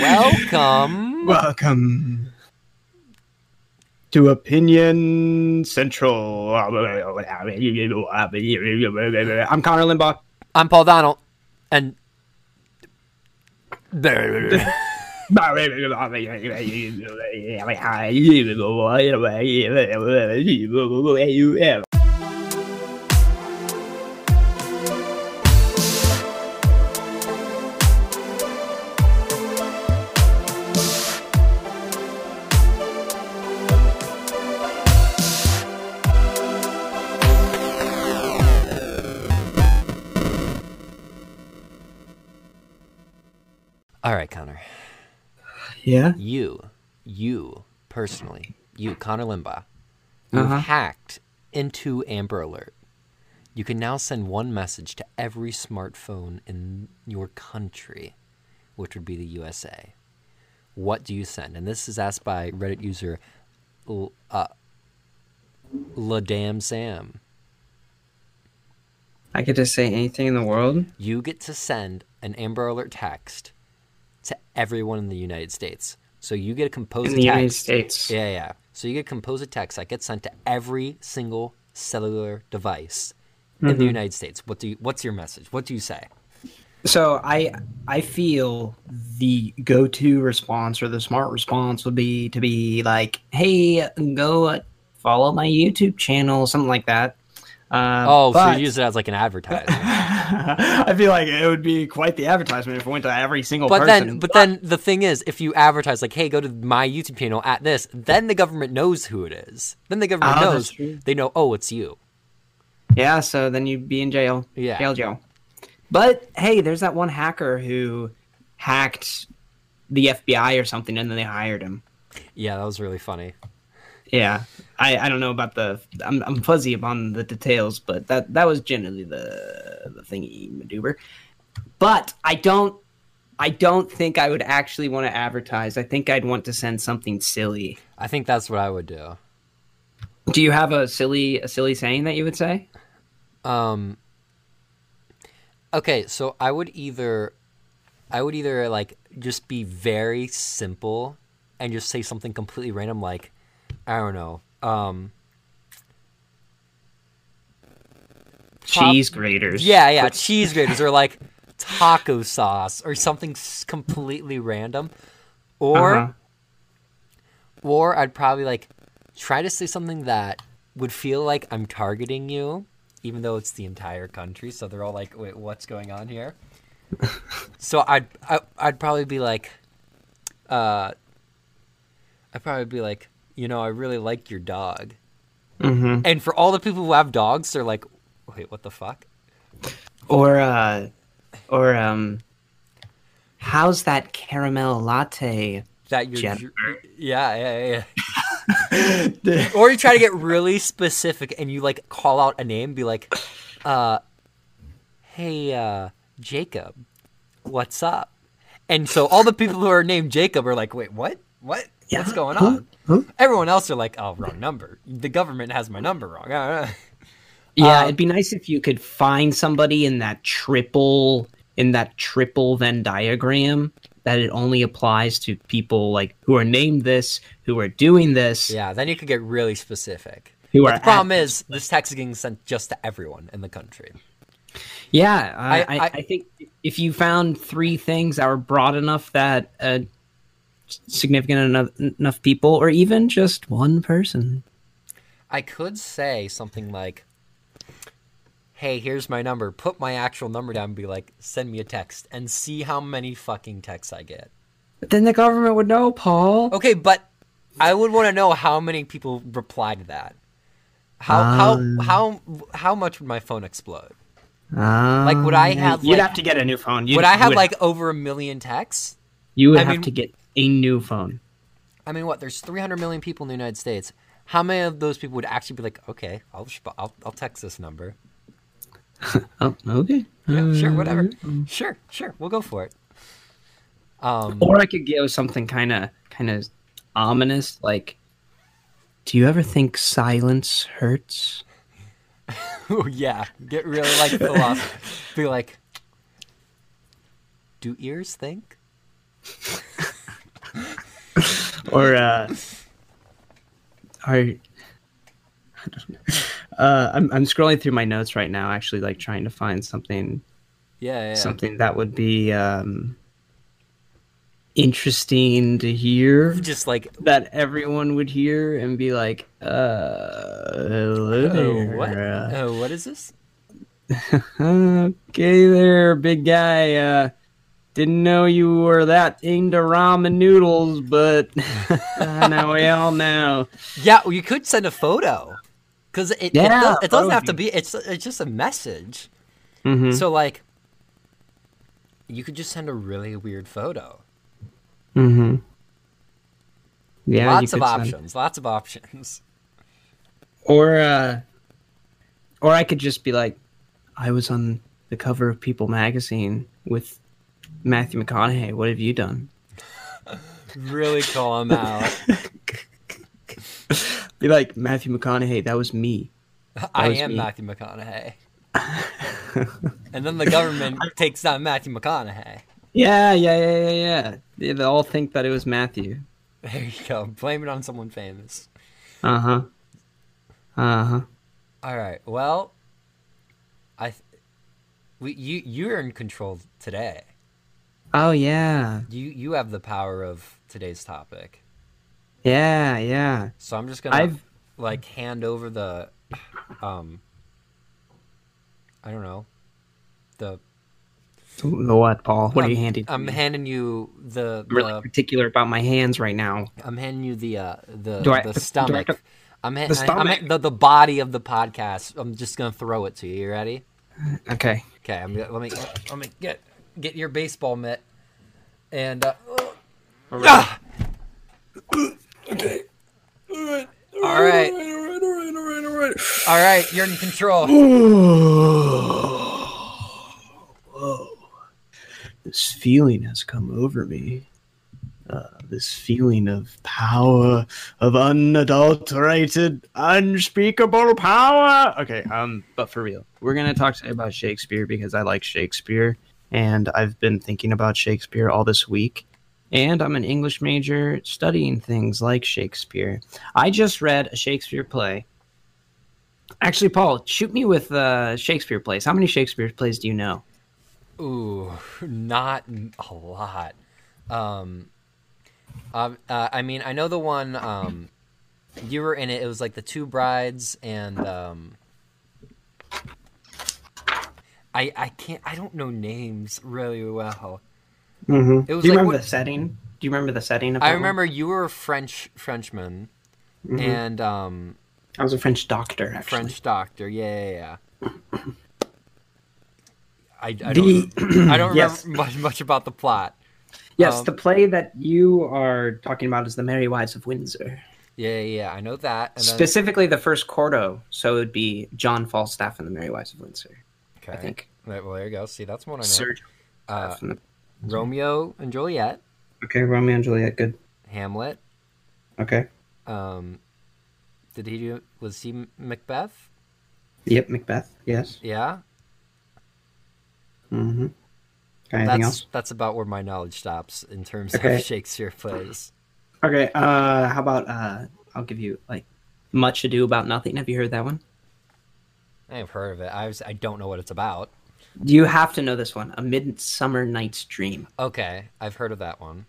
Welcome. Welcome to Opinion Central. I'm Connor Limbaugh. I'm Paul Donald, and all right, Connor. Yeah. You, you personally, you, Connor Limbaugh, you Uh-huh. hacked into Amber Alert. You can now send one message to every smartphone in your country, which would be the USA. What do you send? And this is asked by Reddit user uh, Ladam Sam. I could just say anything in the world. You get to send an Amber Alert text to everyone in the United States. So you get a compose In the text. United States. Yeah, yeah. So you get compose a text that gets sent to every single cellular device in Mm-hmm. the United States. What do you, what's your message? What do you say? So I I feel the go-to response or the smart response would be to be like, "Hey, go follow my YouTube channel," something like that. Uh, Oh, so you use it as like an advertisement. I feel like it would be quite the advertisement if it went to every single but person. then, but then the thing is, if you advertise like, "Hey, go to my YouTube channel at this," then the government knows who it is. Then the government Oh, knows. They know. Oh, it's you. yeah, so then you'd be in jail. Yeah. jail, jail. But hey, there's that one hacker who hacked the FBI or something, and then they hired him. Yeah, that was really funny. Yeah, I, I don't know about the I'm I'm fuzzy upon the details, but that that was generally the the thingy maneuver. But I don't I don't think I would actually want to advertise. I think I'd want to send something silly. I think that's what I would do. Do you have a silly a silly saying that you would say? Um. Okay, so I would either, I would either like just be very simple and just say something completely random, like, I don't know, um, Pop- Cheese graters. yeah, yeah, cheese graters or like taco sauce or something completely random, or, Uh-huh. or I'd probably like try to say something that would feel like I'm targeting you, even though it's the entire country. So they're all like, "Wait, what's going on here?" so I'd I, I'd probably be like, uh, I'd probably be like, you know, I really like your dog, hmm and for all the people who have dogs, they're like, "Wait, what the fuck?" Or uh, or um, how's that caramel latte? That you're, yeah, yeah, yeah. or you try to get really specific and you like call out a name, be like, uh, "Hey, uh, Jacob, what's up?" And so all the people who are named Jacob are like, "Wait, what? What? What's going on?" Everyone else are like, "Oh, wrong number. The government has my number wrong." Yeah, Um, it'd be nice if you could find somebody in that triple in that triple Venn diagram that it only applies to people like who are named this, who are doing this, yeah, then you could get really specific. who But are the problem is, this text is getting sent just to everyone in the country. Yeah, I, I- I, I- I think if you found three things that were broad enough that uh, significant enough, enough people, or even just one person. I could say something like, "Hey, here's my number. Put my actual number down and be like, send me a text and see how many fucking texts I get." But then the government would know, Paul. Okay, but I would want to know how many people reply to that. How Um. how how how much would my phone explode? Um, Like, would I have, You'd like- have to get a new phone. You'd, would I you have like over a million texts? You would I have mean- to get a new phone. I mean, what? There's 300 million people in the United States. How many of those people would actually be like, "Okay, I'll I'll, I'll text this number"? oh, okay. Yeah, sure, whatever. Uh, Sure, sure, we'll go for it. Um, Or I could give something kind of kind of ominous, like, "Do you ever think silence hurts?" oh, yeah, get really like philosophy. Be like, do ears think? Or uh, are I don't know. Uh, I'm I'm scrolling through my notes right now, actually, like trying to find something Yeah, yeah. something that would be um, interesting to hear. Just like, that everyone would hear and be like, uh, hello oh, what? uh, Oh, what is this? okay there, big guy. Uh, didn't know you were that into ramen noodles, but now we all know. Yeah, well, you could send a photo. Because it, it, does, it doesn't have to be, it's, it's just a message. Mm-hmm. So, like, you could just send a really weird photo. mm-hmm. Yeah, lots of could send- options. Lots of options. Or, uh, or I could just be like, I was on the cover of People magazine with Matthew McConaughey. What have you done? Really call them out. Be like Matthew McConaughey. That was me. I was am me. Matthew McConaughey. and then the government takes down Matthew McConaughey. Yeah, yeah, yeah, yeah, yeah. They, they all think that it was Matthew. There you go. Blame it on someone famous. Uh huh. Uh huh. All right. Well, I, th- we you you're in control today. Oh yeah, You you have the power of today's topic. yeah, yeah. So I'm just gonna I've like hand over the, um. I don't know. The the what, Paul? What are I'm, you handing? I'm me? handing you the, I'm really the particular about my hands right now. I'm handing you the uh, the Do I- the do I stomach. to- I'm, ha- The I- I'm stomach? ha- the the body of the podcast. I'm just gonna throw it to you. You ready? Okay. Okay. I'm let me let me get get your baseball mitt and. Uh, ah! All right. All right. You're in control. This feeling has come over me. Uh, this feeling of power, of unadulterated, unspeakable power. Okay, um, but for real, we're gonna talk today about Shakespeare because I like Shakespeare, and I've been thinking about Shakespeare all this week. And I'm an English major studying things like Shakespeare. I just read a Shakespeare play. Actually, Paul, shoot me with uh, Shakespeare plays. How many Shakespeare plays do you know? Ooh, not a lot. Um, uh, I mean, I know the one. Um, you were in it. It was like the two brides and um. I I can't. I don't know names really well. Mm-hmm. It was Do you like remember what- the setting? Do you remember the setting of I that one? remember you were a French Frenchman, Mhm. and um, I was a French doctor, actually. French doctor. Yeah, yeah, yeah. I, I don't. The- I don't remember much, much about the plot. Yes, Um, the play that you are talking about is The Merry Wives of Windsor. Yeah, yeah, yeah, I know that. And then, Specifically, the first quarto, so it would be John Falstaff and The Merry Wives of Windsor. Okay. I think. Right, well, there you go. See, that's one I know. Sir uh, the- Romeo and Juliet, Okay, Romeo and Juliet, good. Hamlet. Okay. Um, did he do? Was he Macbeth? Yep, Macbeth, yes. Yeah. Mm-hmm. Got anything that's else? that's about where my knowledge stops in terms Okay. of Shakespeare plays. Okay, uh, how about, uh, I'll give you, like, Much Ado About Nothing. Have you heard that one? I've heard of it. I was, I don't know what it's about. You have to know this one. A Midsummer Night's Dream. Okay, I've heard of that one.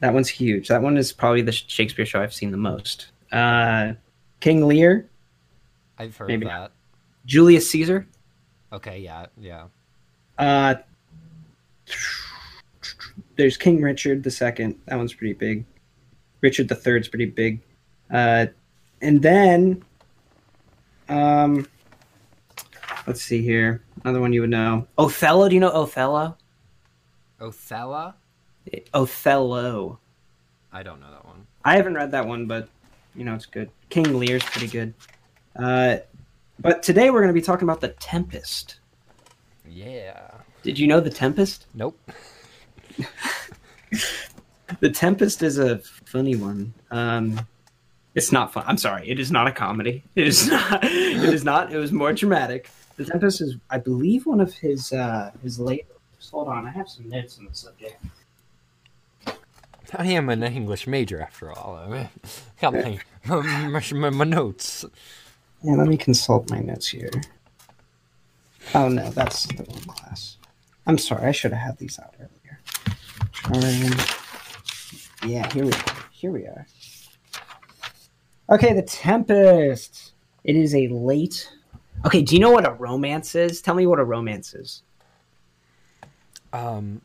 That one's huge. That one is probably the Shakespeare show I've seen the most. Uh, King Lear, I've heard Maybe of that. Julius Caesar. Okay, yeah, yeah. Uh, there's King Richard the Second. That one's pretty big. Richard the Third's pretty big. Uh, and then, um, let's see here. Another one you would know. Othello. Do you know Othello? Othello? Othello. I don't know that one. I haven't read that one, but you know it's good. King Lear's pretty good. Uh, but today we're going to be talking about the Tempest. Yeah. Did you know the Tempest? Nope. The Tempest is a funny one. Um, it's not fun. I'm sorry. It is not a comedy. It is not. It is not. It was more dramatic. The Tempest is, I believe, one of his uh, his late. Hold on, I have some notes on the subject. I am an English major after all. I mean, got my, my, my, my notes. Yeah, let me consult my notes here. Oh no, that's the wrong class. I'm sorry. I should have had these out earlier. Um, yeah, here we are. Here we are. Okay, the Tempest. It is a late. Okay, do you know what a romance is? Tell me what a romance is. Um,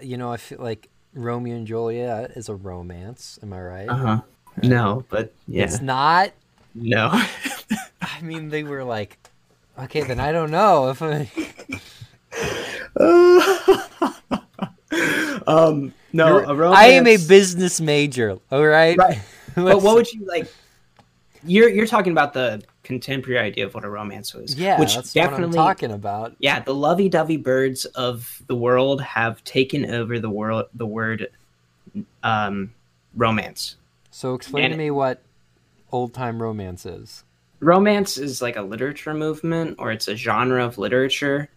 you know, I feel like Romeo and Juliet is a romance. Am I right? Uh huh. No, but yeah, It's not. no. I mean, they were like, okay, then I don't know if I, um, no, You're- a romance. I am a business major. All right. Right. But what would you like? You're you're talking about the contemporary idea of what a romance was. Yeah, which that's definitely. what I'm talking about. Yeah, the lovey-dovey birds of the world have taken over the world. The word, um, romance. So explain And- to me what old time romance is. Romance is like a literature movement, or it's a genre of literature,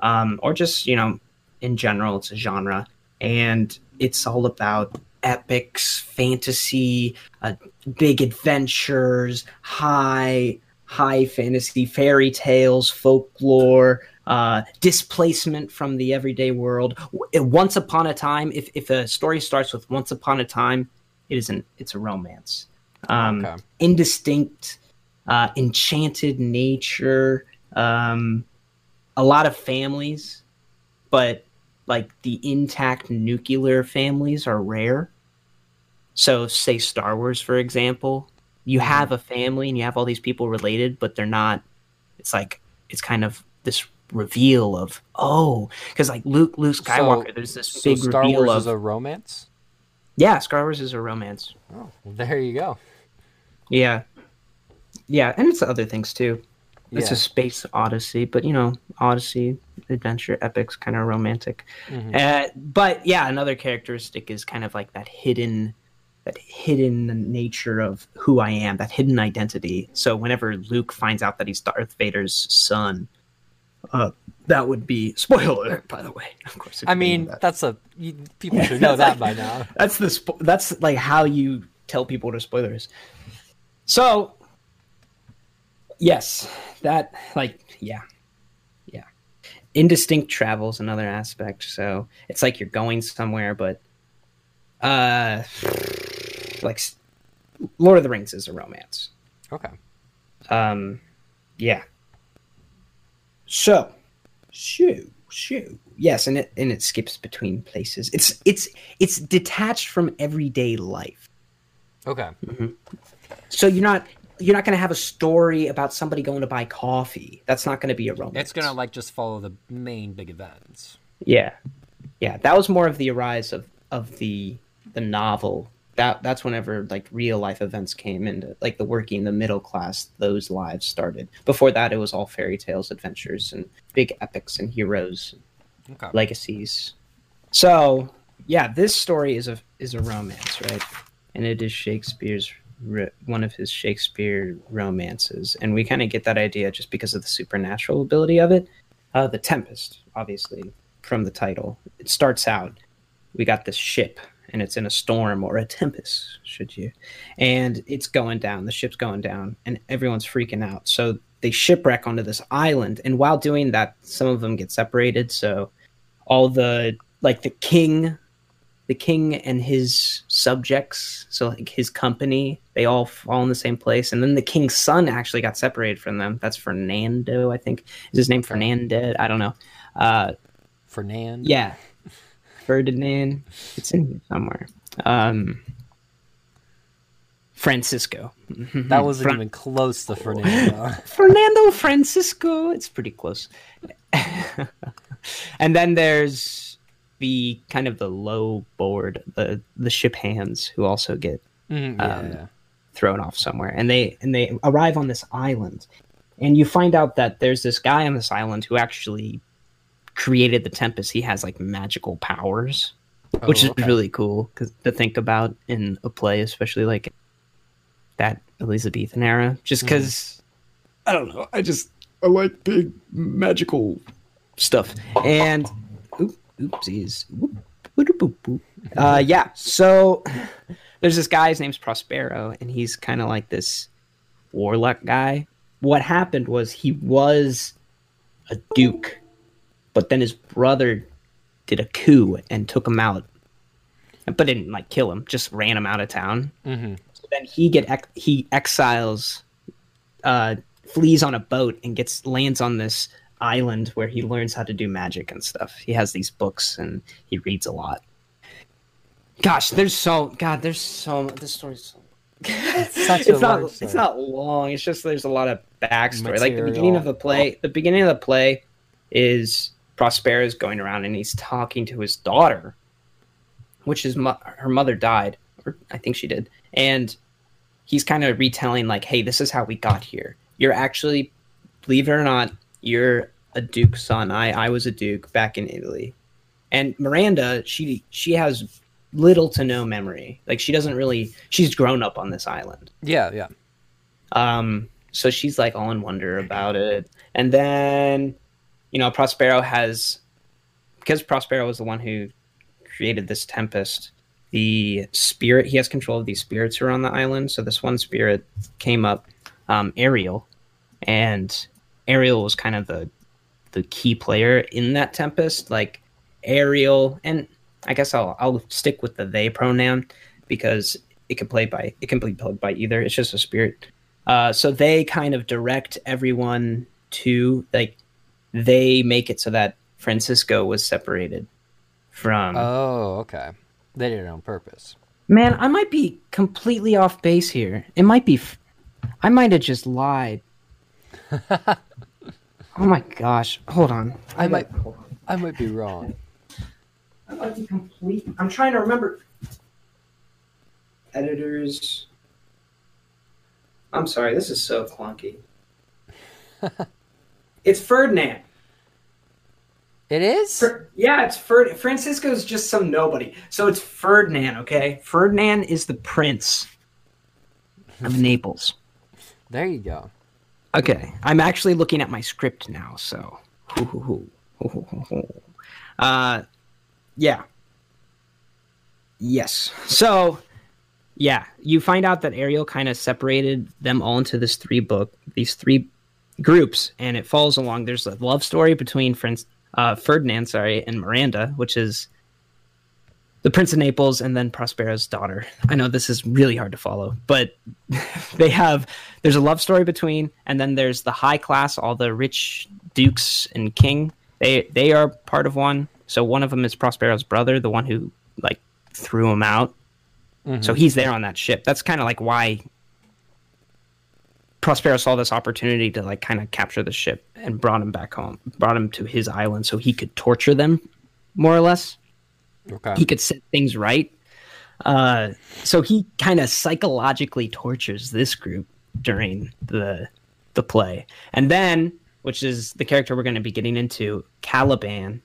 um, or just you know, in general, it's a genre, and it's all about epics, fantasy, uh, big adventures, high high fantasy, fairy tales, folklore, uh, displacement from the everyday world. Once upon a time, if if a story starts with once upon a time, it is an it's a romance. Um, Okay. Indistinct, uh, enchanted nature, um, a lot of families, but like the intact nuclear families are rare. So, say Star Wars, for example, you mm-hmm. have a family and you have all these people related, but they're not. It's like it's kind of this reveal of oh, because like Luke, Luke Skywalker, there's this So big Star reveal Wars of is a romance. yeah, Star Wars is a romance. Oh, well, there you go. Yeah, yeah, and it's other things too. It's Yeah. a space odyssey, but you know, odyssey, adventure, epics, kind of romantic. Mhm. Uh, but yeah, another characteristic is kind of like that hidden, that hidden nature of who I am, that hidden identity. So whenever Luke finds out that he's Darth Vader's son, uh, that would be spoiler by the way. Of course, I you didn't know mean, that. that's a you, people should know that by now. That's the spo- that's like how you tell people what a spoiler is. So, yes, that like yeah. Indistinct travel is another aspect. So it's like you're going somewhere, but uh, like Lord of the Rings is a romance. Okay. Um, yeah. So, shoo, shoo. Yes, and it and it skips between places. It's it's it's detached from everyday life. Okay. So you're not you're not going to have a story about somebody going to buy coffee. That's not going to be a romance. It's gonna like just follow the main big events. Yeah, yeah. That was more of the arise of of the the novel. That that's whenever like real life events came into like the working, the middle class, those lives started. Before that, it was all fairy tales, adventures, and big epics and heroes, Okay. legacies. So yeah, this story is a is a romance, right? And it is Shakespeare's one of his Shakespeare romances, and we kind of get that idea just because of the supernatural ability of it. Uh, the Tempest, obviously, from the title, it starts out. We got this ship, and it's in a storm or a tempest, should you? And it's going down. The ship's going down, and everyone's freaking out. So they shipwreck onto this island, and while doing that, some of them get separated. So all the like the king the king and his subjects so like his company they all fall in the same place. And then the king's son actually got separated from them. That's fernando i think. Is his name fernando i don't know. Uh Fernand. yeah. Ferdinand. It's in here somewhere. Um francisco. That wasn't Fran- even close to Fernando. Fernando Francisco. It's pretty close. and then there's the kind of the low board, the the ship hands who also get Mhm, yeah, Um, yeah. thrown off somewhere, and they and they arrive on this island, and you find out that there's this guy on this island who actually created the Tempest. He has like magical powers, which Oh, okay. is really cool to think about in a play, especially like that Elizabethan era. Just because I don't know, I just I like big magical stuff. And oopsies. Uh, yeah. So there's this guy. His name's Prospero, and he's kind of like this warlock guy. What happened was he was a duke, but then his brother did a coup and took him out, but didn't like kill him. Just ran him out of town. hmm So then he get ex- he exiles, uh, flees on a boat and gets lands on this island where he learns how to do magic and stuff. He has these books and he reads a lot. Gosh, there's so God, there's so this story's so. It's such a it's not large it's not long. It's just there's a lot of backstory. Like the beginning of the play, the beginning of the play is Prospero's going around and he's talking to his daughter, which is mo- her mother died, or I think she did, and he's kind of retelling like, "Hey, this is how we got here. You're actually, believe it or not, you're a duke's son. I I was a duke back in Italy, and Miranda, she she has little to no memory. Like she doesn't really. She's grown up on this island." Yeah, yeah. Um, so she's like all in wonder about it. And then, you know, Prospero has, because Prospero was the one who created this tempest, the spirit, he has control of these spirits who are on the island. So this one spirit came up, um, Ariel, and Ariel was kind of the, the key player in that tempest. Like Ariel, and I guess I'll, I'll stick with the they pronoun because it can play by, it can be played by either. It's just a spirit. Uh, so they kind of direct everyone to like they make it so that Francisco was separated from. Oh, okay. They did it on purpose. Man, I might be completely off base here. It might be. F- I might have just lied. oh my gosh! Hold on. I might, I might be wrong. I might be complete. I'm trying to remember. Editors. I'm sorry. This is so clunky. it's Ferdinand. It is. Yeah, it's Ferd. Francisco's just some nobody. So it's Ferdinand, okay? Ferdinand is the prince of Naples. There you go. Okay, I'm actually looking at my script now, so. Uh, yeah. Yes. So, yeah, you find out that Ariel kind of separated them all into this three book, these three groups, and it falls along. There's a love story between friends, uh, Ferdinand, sorry, and Miranda, which is the Prince of Naples, and then Prospero's daughter. I know this is really hard to follow, but they have there's a love story between, and then there's the high class, all the rich dukes and king. They they are part of one. So one of them is Prospero's brother, the one who like threw him out. Mm-hmm. So he's there on that ship. That's kind of like why Prospero saw this opportunity to like kind of capture the ship and brought him back home, brought him to his island so he could torture them, more or less Okay. he could set things right. Uh, so he kind of psychologically tortures this group during the the play, and then, which is the character we're going to be getting into, Caliban.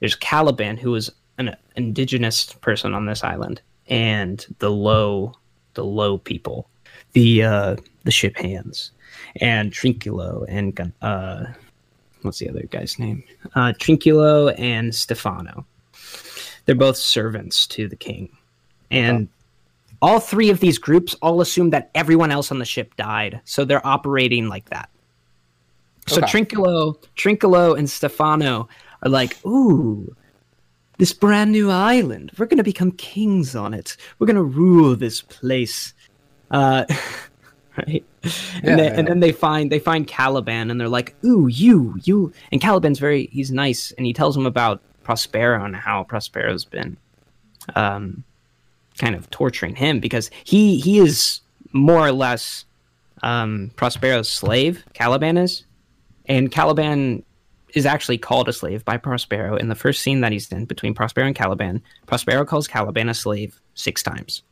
There's Caliban, who is an indigenous person on this island, and the low, the low people, the uh, the ship hands, and Trinculo and uh, what's the other guy's name? Uh, Trinculo and Stephano they're both servants to the king. And all three of these groups all assume that everyone else on the ship died so they're operating like that. So Okay. trinculo trinculo and stephano are like ooh this brand new island. We're gonna become kings on it. We're gonna rule this place. Uh right? Yeah, and, then, yeah. and then they find they find caliban and they're like ooh you you. And caliban's very he's nice and he tells them about prospero and how prospero's been um kind of torturing him because he he is more or less um prospero's slave caliban is and caliban is actually called a slave by prospero in the first scene that he's in between prospero and caliban prospero calls caliban a slave six times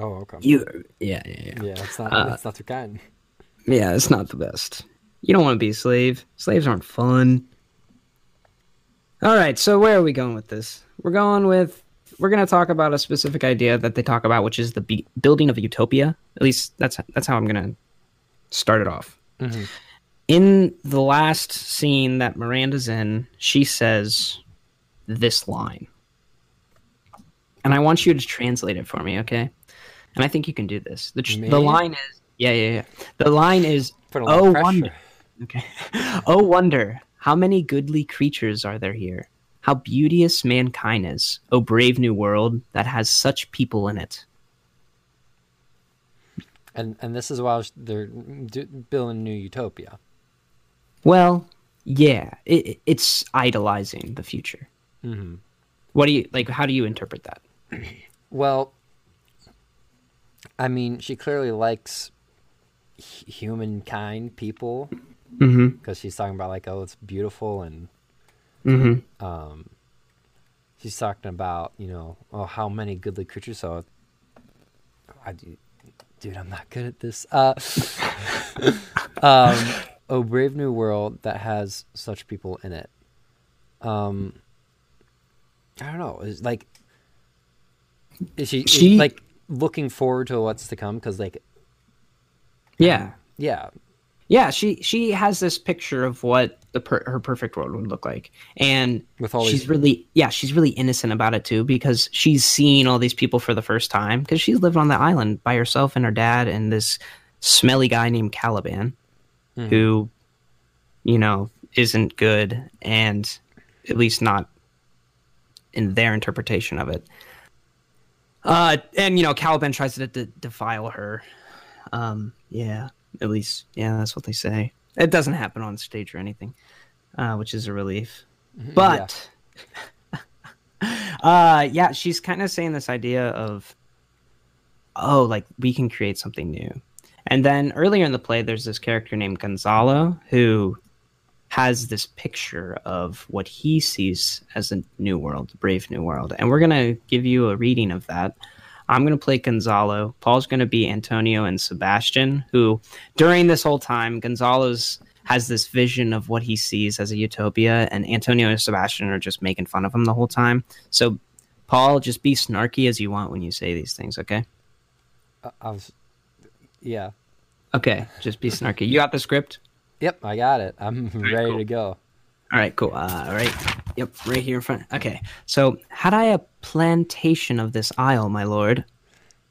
Oh, okay. you yeah yeah yeah Yeah, it's not. Uh, it's not too kind. Yeah, it's not the best. You don't want to be a slave. Slaves aren't fun. All right, so where are we going with this? We're going with we're going to talk about a specific idea that they talk about, which is the be- building of a utopia. At least that's that's how I'm going to start it off. Mm-hmm. In the last scene that Miranda's in, she says this line, and I want you to translate it for me, okay? And I think you can do this. The tr- the line is yeah yeah yeah. The line is Put a lot of oh pressure. wonder okay oh wonder how many goodly creatures are there here? How beauteous mankind is o brave new world that has such people in it. And and this is why they're building a new utopia. well yeah it, it's idolizing the future. Mm-hmm. what do you like how do you interpret that? Well, I mean, she clearly likes humankind, people, mm-hmm because she's talking about like, oh, it's beautiful, and mm-hmm um, she's talking about you know, oh, how many goodly creatures. So, I do, dude, I'm not good at this. Uh, um, a brave new world that has such people in it. Um, I don't know. Is like, is she, is, She- like looking forward to what's to come? Because like, yeah yeah, yeah she she has this picture of what the per- her perfect world would look like. And with all she's these, really yeah she's really innocent about it too because she's seeing all these people for the first time because she's lived on the island by herself and her dad and this smelly guy named caliban Mhm. who you know isn't good and at least not in their interpretation of it. Uh and you know caliban tries to de- defile her. Um yeah at least. Yeah that's what they say. It doesn't happen on stage or anything uh which is a relief. Mhm, but uh yeah she's kind of saying this idea of oh like we can create something new. And then earlier in the play there's this character named gonzalo who has this picture of what he sees as a new world a brave new world. And we're going to give you a reading of that i'm going to play gonzalo paul's going to be antonio and sebastian who during this whole time gonzalo's has this vision of what he sees as a utopia, and Antonio and Sebastian are just making fun of him the whole time. So, Paul, just be snarky as you want when you say these things, okay? I, I was, yeah, Okay, just be snarky. You got the script? yep, I got it. I'm ready cool. to go. All right, cool. Uh, all right. Yep, right here in front. Okay. So, had I a plantation of this isle, my lord?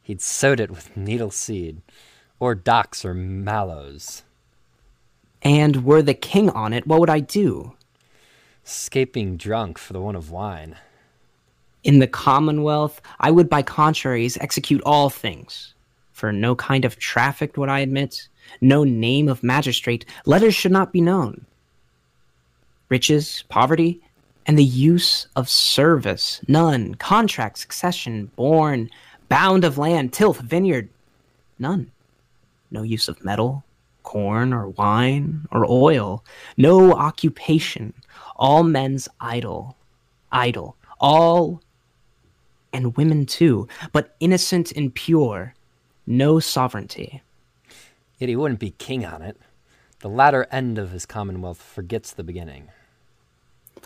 He'd sowed it with needle seed, or docks or mallows, and were the king on it, what would I do? escaping drunk for the want of wine. In the commonwealth, I would by contraries execute all things. For no kind of traffic would I admit, no name of magistrate, letters should not be known. Riches, poverty, and the use of service, none. Contract, succession, born, bound of land, tilth, vineyard, none. No use of metal, corn, or wine, or oil, no occupation, all men's idle, idle, all and women too, but innocent and pure, no sovereignty. Yet he wouldn't be king on it. The latter end of his commonwealth forgets the beginning.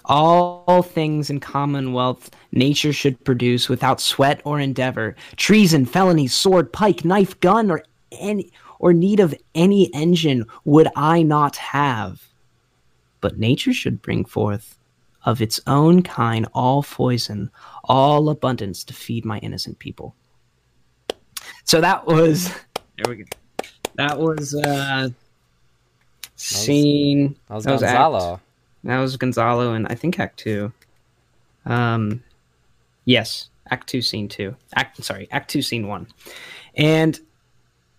All things in commonwealth nature should produce without sweat or endeavor, treason, felony, sword, pike, knife, gun, or any or need of any engine would I not have. But nature should bring forth of its own kind all poison, all abundance to feed my innocent people. So that was there we go. That was uh scene That was that was act- Gonzalo. That was Gonzalo and I think Act Two. Um, yes, Act Two, Scene Two. Act sorry, Act Two, Scene One. And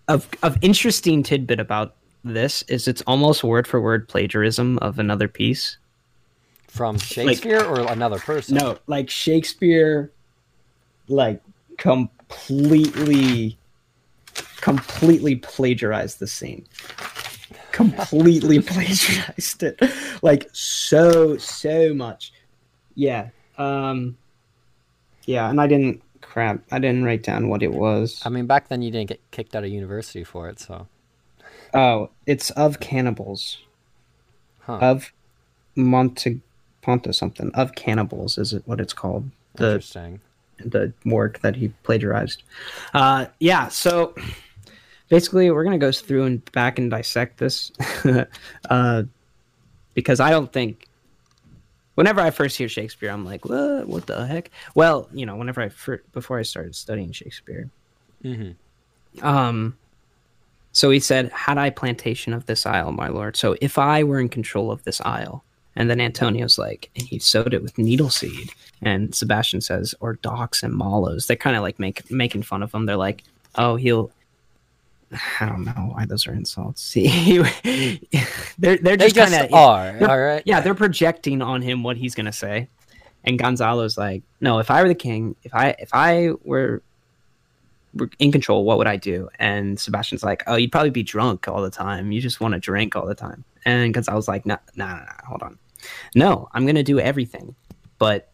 of of interesting tidbit about this is it's almost word for word plagiarism of another piece. From Shakespeare or another person? No, like Shakespeare, like completely, completely plagiarized the scene. Completely plagiarized it, like so so much. Yeah, um, yeah, and I didn't crap. I didn't write down what it was. I mean, back then you didn't get kicked out of university for it, so. Oh, it's of cannibals. Huh. Of Monte Ponta something. Of cannibals is it what it's called. The Interesting. the work that he plagiarized. Uh, yeah, so basically, we're gonna go through and back and dissect this, uh, because I don't think. Whenever I first hear Shakespeare, I'm like, "What? What the heck?" Well, you know, whenever I fir- before I started studying Shakespeare, hmm um, so he said, "Had I plantation of this isle, my lord? So if I were in control of this isle." And then Antonio's like, and he sowed it with needle seed. And Sebastian says, or docks and mallows. They're kind of like make, making fun of him. They're like, oh, he'll. I don't know why those are insults. See, they're they're They just, just kind of are. All right. yeah, they're projecting on him what he's gonna say. And Gonzalo's like, no, if I were the king, if I if I were were in control, what would I do? And Sebastian's like, oh, you'd probably be drunk all the time. You just want to drink all the time. And Gonzalo's like, no, no, no, no, hold on. No, I'm gonna do everything, but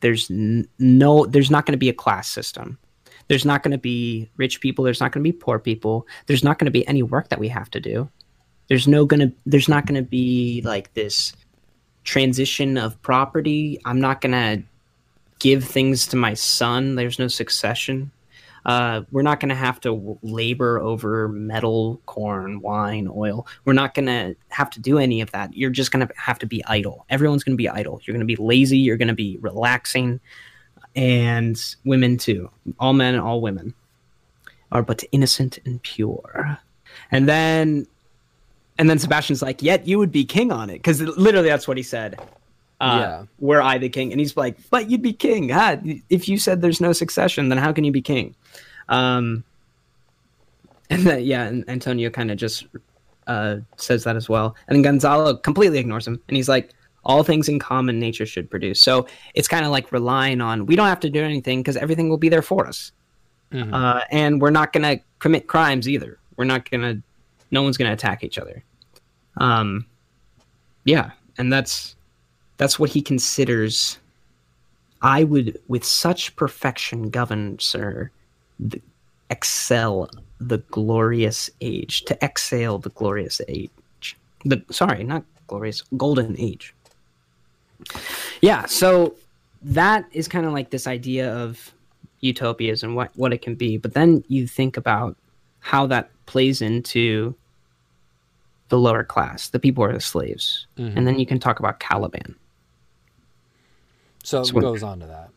there's n- no, there's not gonna be a class system. There's not gonna be rich people. There's not gonna be poor people. There's not gonna be any work that we have to do. There's no gonna. There's not gonna be like this transition of property. I'm not gonna give things to my son. There's no succession. Uh, we're not gonna have to labor over metal, corn, wine, oil. We're not gonna have to do any of that. You're just gonna have to be idle. Everyone's gonna be idle. You're gonna be lazy. You're gonna be relaxing, and women too. All men, and all women are but innocent and pure. And then and then Sebastian's like, "Yet you would be king on it," because literally that's what he said. Uh, Yeah. Were I the king? And he's like, "But you'd be king. Ah, if you said there's no succession, then how can you be king?" Um, and then yeah, and Antonio kind of just uh, says that as well. And then Gonzalo completely ignores him, and he's like, "All things in common nature should produce." So it's kind of like relying on we don't have to do anything because everything will be there for us, Mhm. uh, and we're not gonna commit crimes either. We're not gonna. No one's gonna attack each other. Um, yeah, and that's that's what he considers. I would, with such perfection, govern, sir, the, excel the glorious age. To exhale the glorious age. The sorry, not glorious, golden age. Yeah, so that is kind of like this idea of utopias and what what it can be. But then you think about how that plays into the lower class, the people who are the slaves, Mhm. and then you can talk about Caliban. So it So goes on to that.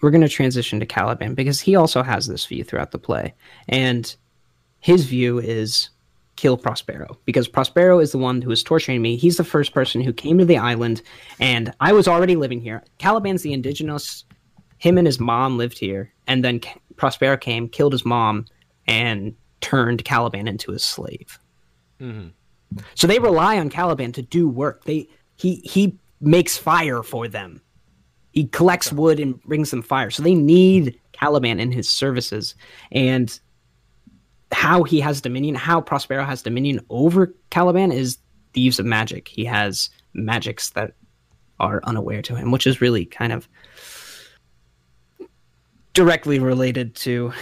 we're going to transition to Caliban because he also has this view throughout the play. And his view is kill Prospero because Prospero is the one who is torturing me. He's the first person who came to the island, and I was already living here. Caliban's the indigenous. Him and his mom lived here, and then Prospero came, killed his mom, and turned Caliban into a slave. Mhm. So they rely on Caliban to do work. They he he makes fire for them. He collects wood and brings them fire. So they need Caliban in his services. And how he has dominion, how Prospero has dominion over Caliban is the use of magic. He has magics that are unaware to him, which is really kind of directly related to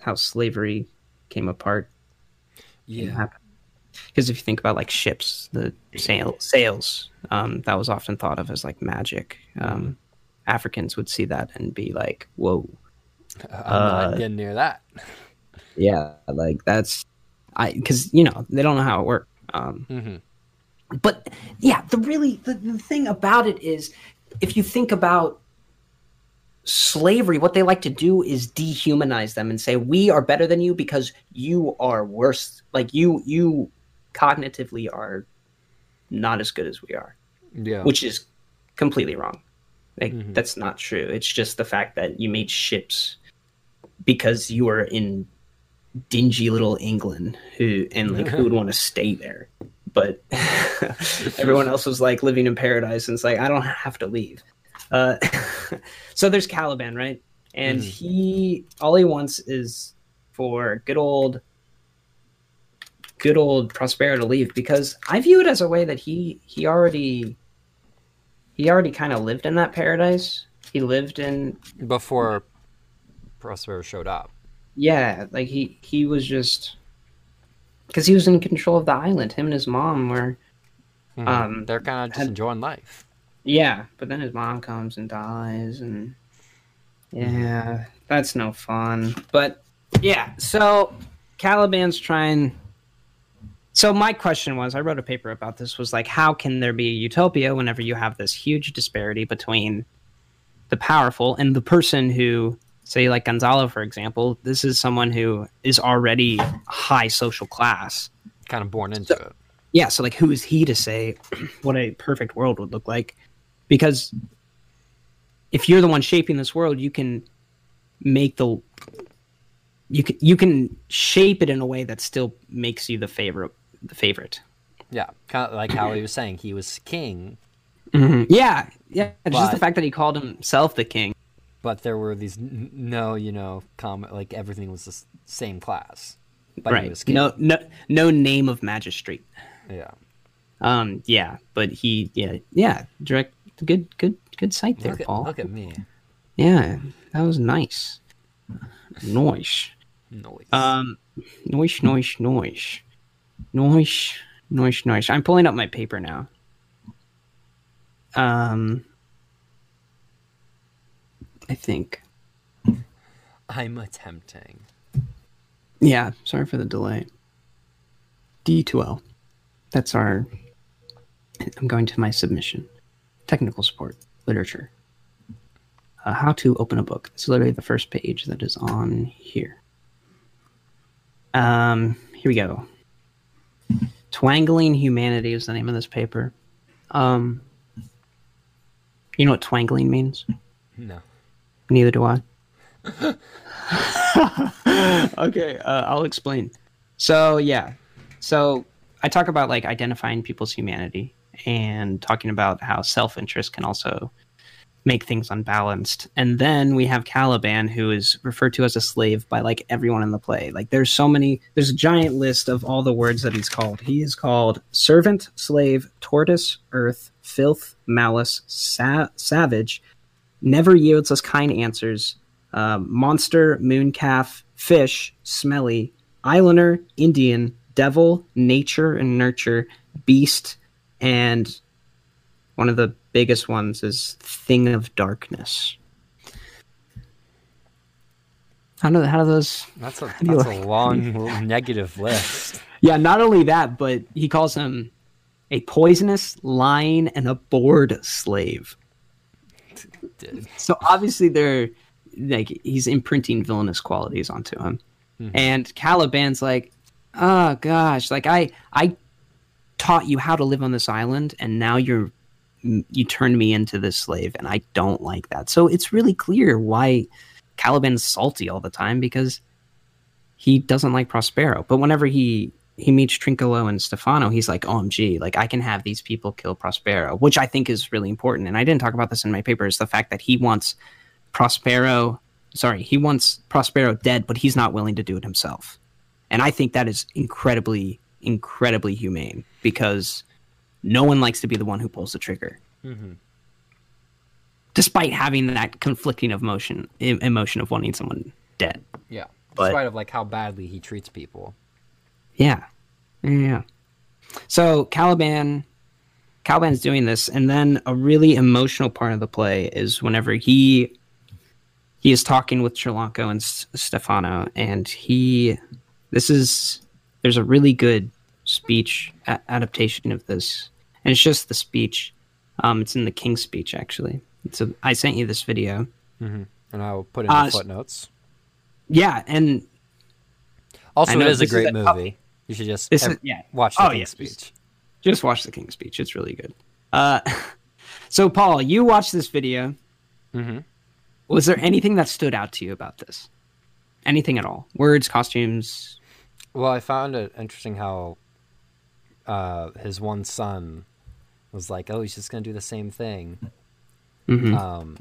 how slavery came apart Yeah. because if you think about like ships, the sail sails, um, that was often thought of as like magic. Um, Africans would see that and be like, "Whoa, I'm Uh, not getting near that. Yeah, like that's," I because you know they don't know how it works. Um, hmm but yeah, the really the, the thing about it is, if you think about slavery, what they like to do is dehumanize them and say we are better than you because you are worse. Like you, you cognitively are not as good as we are, Yeah. which is completely wrong. Like Mhm. that's not true. It's just the fact that you made ships because you were in dingy little England who and like who would want to stay there. But everyone else was like living in paradise and it's like I don't have to leave. Uh, so there's Caliban, right? And Mhm. he all he wants is for good old good old Prospero to leave because I view it as a way that he he already he already kind of lived in that paradise. He lived in Before Prospero showed up. Yeah, like he he was just because he was in control of the island. Him and his mom were. Mhm. Um, They're kind of just had- enjoying life. Yeah, but then his mom comes and dies, and yeah, that's no fun. But yeah, so Caliban's trying. So my question was, I wrote a paper about this. Was like, how can there be a utopia whenever you have this huge disparity between the powerful and the person who, say, like Gonzalo, for example, this is someone who is already high social class. Kind of born into it. yeah so like who is he to say what a perfect world would look like? Because if you're the one shaping this world you can make the you can you can shape it in a way that still makes you the favorite the favorite. Yeah, kind of like how he was saying he was king, mm-hmm. yeah yeah just the fact that he called himself the king but there were these n- no, you know, like everything was the same class. But right no no no name of magistrate Yeah. um yeah but he yeah yeah direct good good good sight there Look at, paul look at me. yeah that was nice nice Noise. Um, noise, noise, noise, noise, noise, noise. I'm pulling up my paper now. Um, I think. I'm attempting. Yeah, sorry for the delay. D2L. That's our. I'm going to my submission. Technical support, literature. Uh, how to open a book. It's literally the first page that is on here. Um, here we go. Twangling Humanity is the name of this paper. Um, you know what twangling means? No. Neither do I. okay, uh, I'll explain. So yeah, so I talk about like identifying people's humanity and talking about how self-interest can also make things unbalanced. And then we have Caliban, who is referred to as a slave by like everyone in the play. Like there's so many. There's a giant list of all the words that he's called. He is called servant, slave, tortoise, earth, filth, malice, sa- savage, never yields us kind answers. Um, monster, mooncalf, fish, smelly, islander, Indian, devil, nature and nurture, beast, and one of the biggest ones is thing of darkness. How do how do those? That's a that's a long negative list. Yeah, not only that, but he calls him a poisonous, lying, and a bored slave. So obviously they're like he's imprinting villainous qualities onto him. Hmm. And Caliban's like, "Oh gosh, like I I taught you how to live on this island and now you're you turned me into this slave and I don't like that." So it's really clear why Caliban's salty all the time because he doesn't like Prospero. But whenever he he meets Trinculo and Stephano, he's like, oh, OMG, like I can have these people kill Prospero, which I think is really important. And I didn't talk about this in my paper, is the fact that he wants Prospero sorry, he wants Prospero dead, but he's not willing to do it himself. And I think that is incredibly, incredibly humane because no one likes to be the one who pulls the trigger. Mm-hmm. Despite having that conflicting emotion em- emotion of wanting someone dead. Yeah. But- Despite of like how badly he treats people. Yeah. Yeah, Yeah. So Caliban Caliban's doing this, and then a really emotional part of the play is whenever he he is talking with Chilanco and S- Stephano, and he this is there's a really good speech a- adaptation of this, and it's just the speech. Um, it's in the King's speech actually. So I sent you this video. And I will put in the Uh, footnotes. Yeah, and Also, it is a this is great a- movie. You should just This ev- is- yeah. watch the Oh, King's yeah, speech. just- just watch the King's speech. It's really good. Uh, so Paul, you watched this video. Mm-hmm. Was there anything that stood out to you about this? Anything at all? Words, costumes. Well, I found it interesting how uh, his one son was like, "Oh, he's just gonna do the same thing," Mhm. um,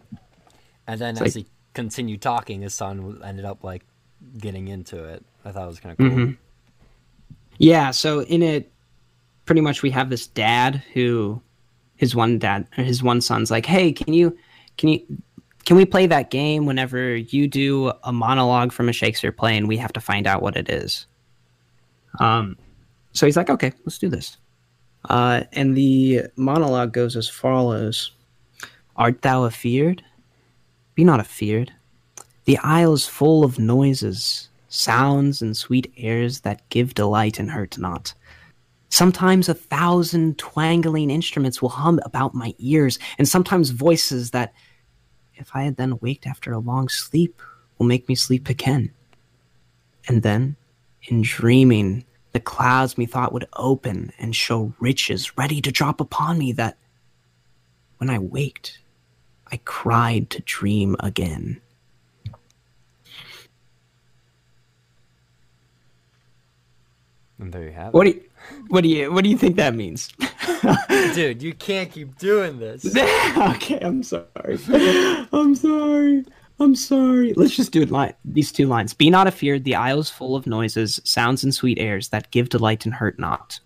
and then It's as like- he continued talking, his son ended up like getting into it. I thought it was kind of cool. Mhm. Yeah. So in it, pretty much we have this dad who, his one dad, his one son's like, "Hey, can you, can you?" Can we play that game whenever you do a monologue from a Shakespeare play and we have to find out what it is? Um, so he's like, okay, let's do this. Uh, and the monologue goes as follows Art thou afeard? Be not afeard. The isle is full of noises, sounds, and sweet airs that give delight and hurt not. Sometimes a thousand twangling instruments will hum about my ears, and sometimes voices that, if I had then waked after a long sleep, will make me sleep again. And then, in dreaming, the clouds methought would open and show riches ready to drop upon me that, when I waked, I cried to dream again. And there you have What do you, what do you, what do you think that means? Dude, you can't keep doing this. okay, I'm sorry. I'm sorry. I'm sorry. Let's just do it line these two lines. Be not afeard, the isle is full of noises, sounds and sweet airs that give delight and hurt not.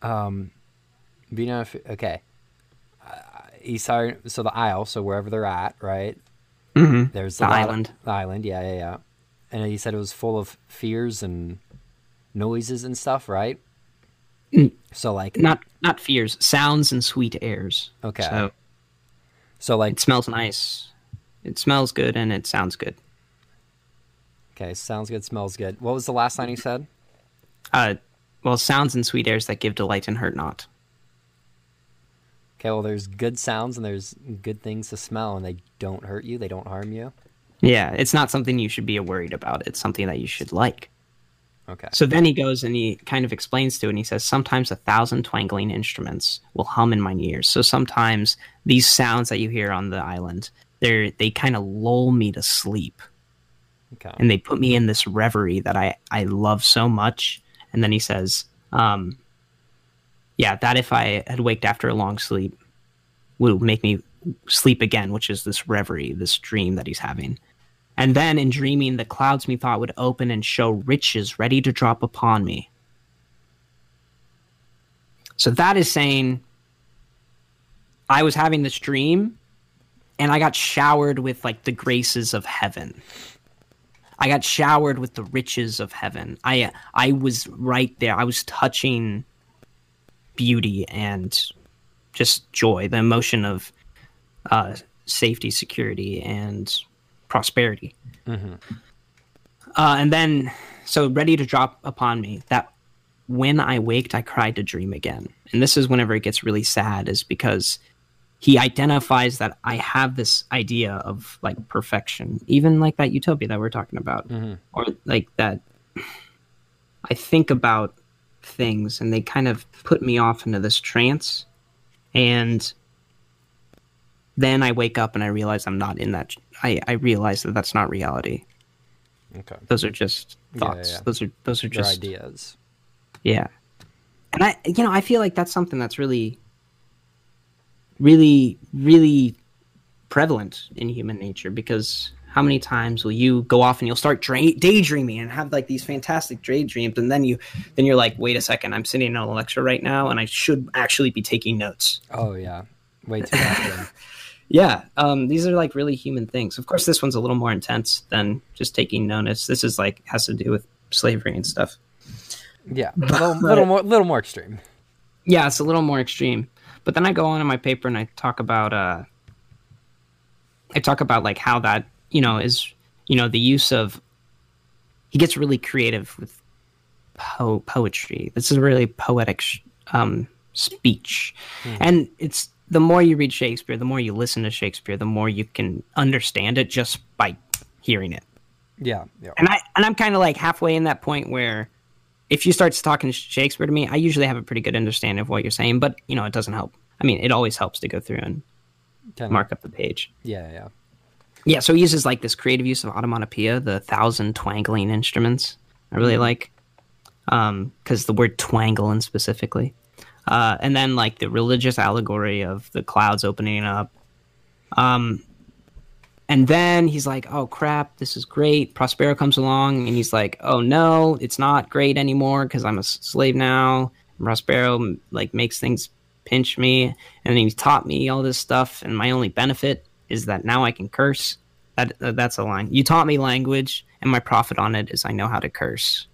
Um, be not af- okay. Uh, East Side, so the Isle, so wherever they're at, right? Mm-hmm. There's The a lot of- island. the island, yeah, yeah, yeah. And he said it was full of fears and noises and stuff, right? Mm. So like, Not not fears, sounds and sweet airs. Okay. So so like, it smells nice. It smells good and it sounds good. okay, sounds good, smells good. What was the last line he said? Uh well, sounds and sweet airs that give delight and hurt not. Okay, well, there's good sounds and there's good things to smell, and they don't hurt you, they don't harm you. Yeah, it's not something you should be worried about. It's something that you should like. Okay. So then he goes and he kind of explains to it and he says, Sometimes a thousand twangling instruments will hum in my ears. So sometimes these sounds that you hear on the island, they're they kind of lull me to sleep. Okay. And they put me in this reverie that I, I love so much. And then he says, um, yeah, that if I had waked after a long sleep would make me sleep again, which is this reverie, this dream that he's having. And then in dreaming, the clouds methought would open and show riches ready to drop upon me. So that is saying I was having this dream and I got showered with like the graces of heaven. I got showered with the riches of heaven. I I was right there. I was touching beauty and just joy, the emotion of uh, safety, security, and prosperity. Mm-hmm. Uh, and then, so ready to drop upon me that when I waked, I cried to dream again. And this is whenever it gets really sad, is because he identifies that I have this idea of like perfection, even like that utopia that we're talking about, Mhm. or like that. I think about things and they kind of put me off into this trance. And then I wake up and I realize I'm not in that. I, I realize that that's not reality. Okay. Those are just Yeah, thoughts. yeah. Those are those are Your just ideas. yeah. And I you know, I feel like that's something that's really really really prevalent in human nature because how many times will you go off and you'll start dra- daydreaming and have like these fantastic daydreams and then you then you're like wait a second i'm sitting in a lecture right now and i should actually be taking notes Oh yeah, way too often. yeah, um, these are like really human things. Of course, this one's a little more intense than just taking notice. This is like has to do with slavery and stuff. Yeah, a little, little more, little more extreme. Yeah, it's a little more extreme. But then I go on in my paper and I talk about uh, I talk about like how that you know is you know the use of he gets really creative with po- poetry. This is a really poetic sh- um, speech, and it's the more you read Shakespeare, the more you listen to Shakespeare, the more you can understand it just by hearing it. Yeah, yeah. And I and I'm kind of like halfway in that point where if you start talking Shakespeare to me, I usually have a pretty good understanding of what you're saying, but you know, it doesn't help. I mean, it always helps to go through and Kinda- mark up the page. Yeah, yeah. Yeah, so he uses like this creative use of automatopoeia, the thousand twangling instruments. I really like um because the word twangling specifically. Uh, and then like the religious allegory of the clouds opening up. Um, and then he's like, "Oh crap, this is great." Prospero comes along, and he's like, "Oh no, it's not great anymore because I'm a slave now." Prospero like makes things pinch me, and he taught me all this stuff, and my only benefit is that now I can curse. That uh, that's a line. You taught me language, and my profit on it is I know how to curse.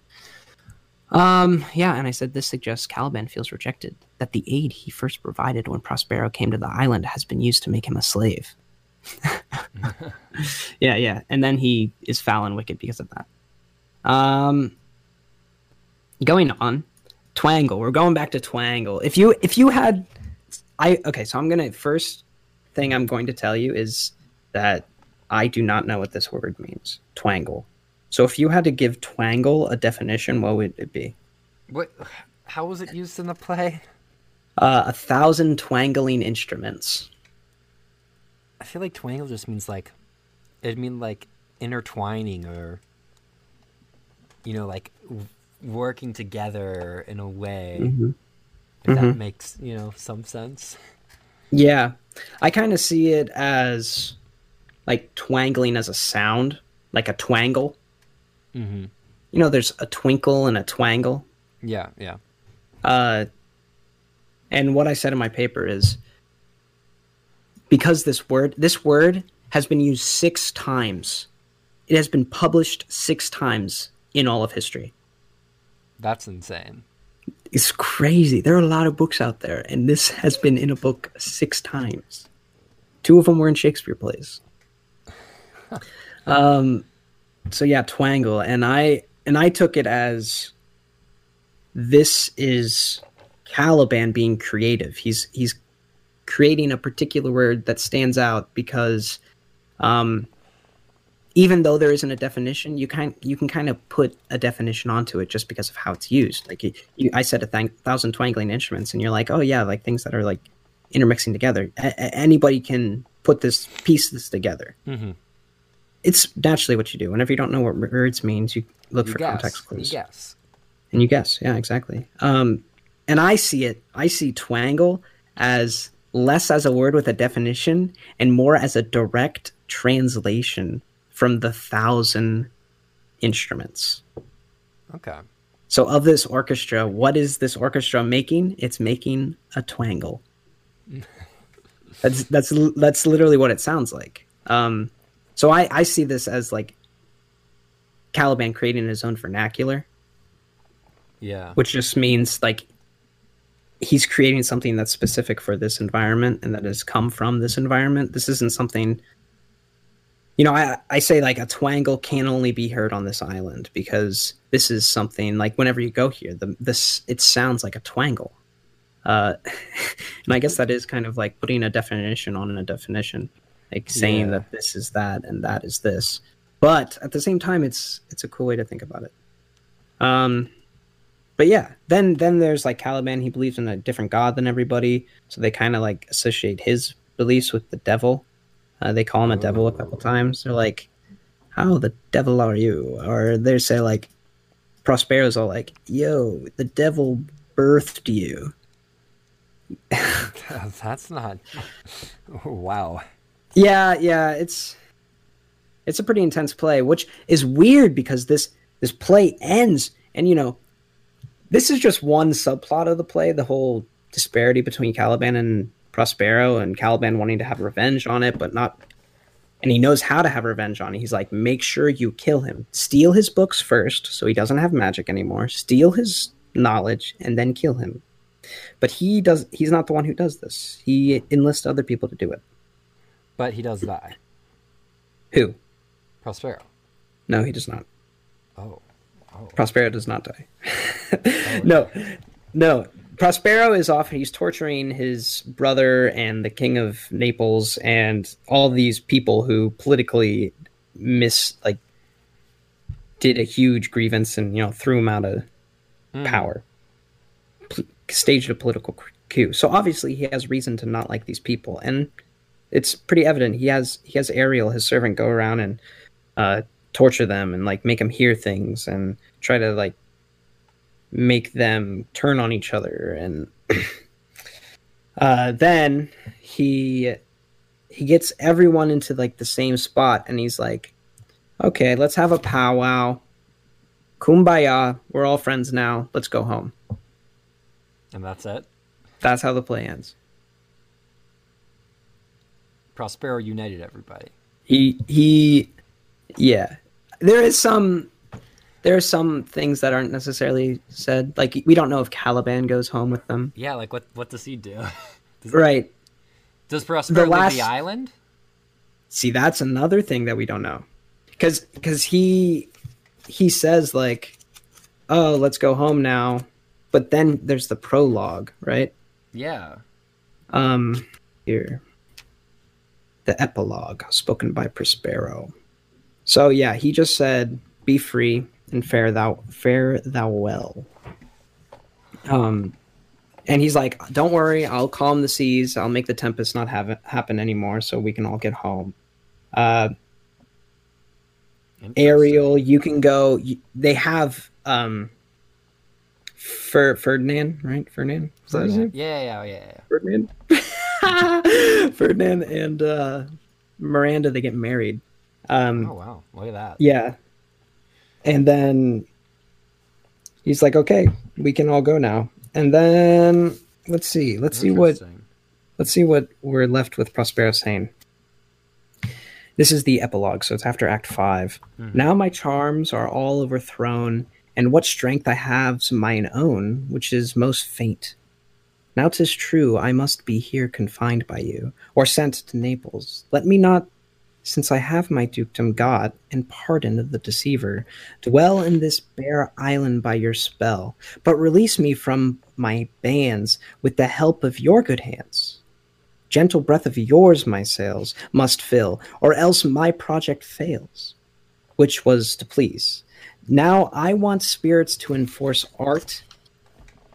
Um, yeah, and I said this suggests Caliban feels rejected, that the aid he first provided when Prospero came to the island has been used to make him a slave. yeah, yeah. And then he is foul and wicked because of that. Um going on. Twangle. We're going back to Twangle. If you if you had I okay, so I'm gonna first thing I'm going to tell you is that I do not know what this word means. Twangle. So if you had to give twangle a definition, what would it be? What? How was it used in the play? Uh, a thousand twangling instruments. I feel like twangle just means like, it mean like intertwining or, you know, like w- working together in a way. Mm-hmm. If that Mhm. makes you know some sense. Yeah, I kind of see it as like twangling as a sound, like a twangle. Mm-hmm. You know, there's a twinkle and a twangle. Yeah, yeah. Uh, and what I said in my paper is because this word this word has been used six times. It has been published six times in all of history. That's insane. It's crazy. There are a lot of books out there, and this has been in a book six times. Two of them were in Shakespeare plays. um, so yeah, twangle, and I and I took it as this is Caliban being creative. He's he's creating a particular word that stands out because um, even though there isn't a definition, you kind you can kind of put a definition onto it just because of how it's used. Like you, I said a th- thousand twangling instruments, and you're like, oh yeah, like things that are like intermixing together. A- anybody can put this pieces together. Mm-hmm. It's naturally what you do. Whenever you don't know what words means, you look You for guess. context You clues guess. and you guess. Yeah, exactly. Um, and I see it. I see twangle as less as a word with a definition and more as a direct translation from the thousand instruments. Okay. So, of this orchestra, what is this orchestra making? It's making a twangle. that's that's that's literally what it sounds like. Um, so I I see this as like Caliban creating his own vernacular Yeah. which just means like he's creating something that's specific for this environment and that has come from this environment. This isn't something you know, I I say like a twangle can only be heard on this island because this is something like whenever you go here, the this it sounds like a twangle. Uh and I guess that is kind of like putting a definition on a definition. Like saying Yeah. that this is that and that is this. But at the same time it's it's a cool way to think about it. Um but yeah, then then there's like Caliban. He believes in a different god than everybody, so they kind of like associate his beliefs with the devil. Uh, they call him a devil a couple times. They're like, "How the devil are you?" Or they say like, Prospero's all like, "Yo, the devil birthed you." That's not. wow. Yeah, yeah, it's it's a pretty intense play, which is weird because this this play ends, and you know, this is just one subplot of the play. The whole disparity between Caliban and Prospero, and Caliban wanting to have revenge on it, but not. And he knows how to have revenge on it. He's like, make sure you kill him. Steal his books first, so he doesn't have magic anymore. Steal his knowledge, and then kill him. But he does. He's not the one who does this. He enlists other people to do it. But he does die. Who? Prospero. No, he does not. Oh. Oh. Prospero does not die. no, no. Prospero is off. He's torturing his brother and the king of Naples and all these people who politically miss like did a huge grievance and you know threw him out of Hmm. power, P- staged a political coup. So obviously he has reason to not like these people, and it's pretty evident. He has he has Ariel, his servant, go around and uh, torture them and like make them hear things and try to like make them turn on each other and uh, then he he gets everyone into like the same spot and he's like okay let's have a powwow kumbaya we're all friends now let's go home And that's it. that's how the play ends Prospero united everybody. he he yeah there is some there are some things that aren't necessarily said. Like we don't know if Caliban goes home with them. Yeah, like what what does he do? Does, Right. does Prospero leave last- the island? See, that's another thing that we don't know. Cuz cuz he he says like, "Oh, let's go home now." But then there's the prologue, right? Yeah. Um here. The epilogue spoken by Prospero. So yeah, he just said, "Be free and fare thou fare thou well." Um and he's like, "Don't worry, I'll calm the seas. I'll make the tempest not have it happen anymore so we can all get home." Uh Ariel, you can go. you- They have um, Fer, Ferdinand, right? Ferdinand. Is that his name? Yeah, yeah, yeah, yeah. Ferdinand. Ferdinand and uh, Miranda, they get married. Um, Oh wow, look at that. yeah, and then he's like, "Okay, we can all go now." And then let's see, let's see what let's see what we're left with Prospero saying. This is the epilogue, so it's after Act 5. Now my charms are all overthrown, and what strength I have's mine own, which is most faint. Now 'tis true I must be here confined by you, or sent to Naples. Let me not, since I have my dukedom got, and pardoned the deceiver, dwell in this bare island by your spell, but release me from my bands with the help of your good hands gentle breath of yours my sails must fill, or else my project fails, which was to please. Now I want spirits to enforce art,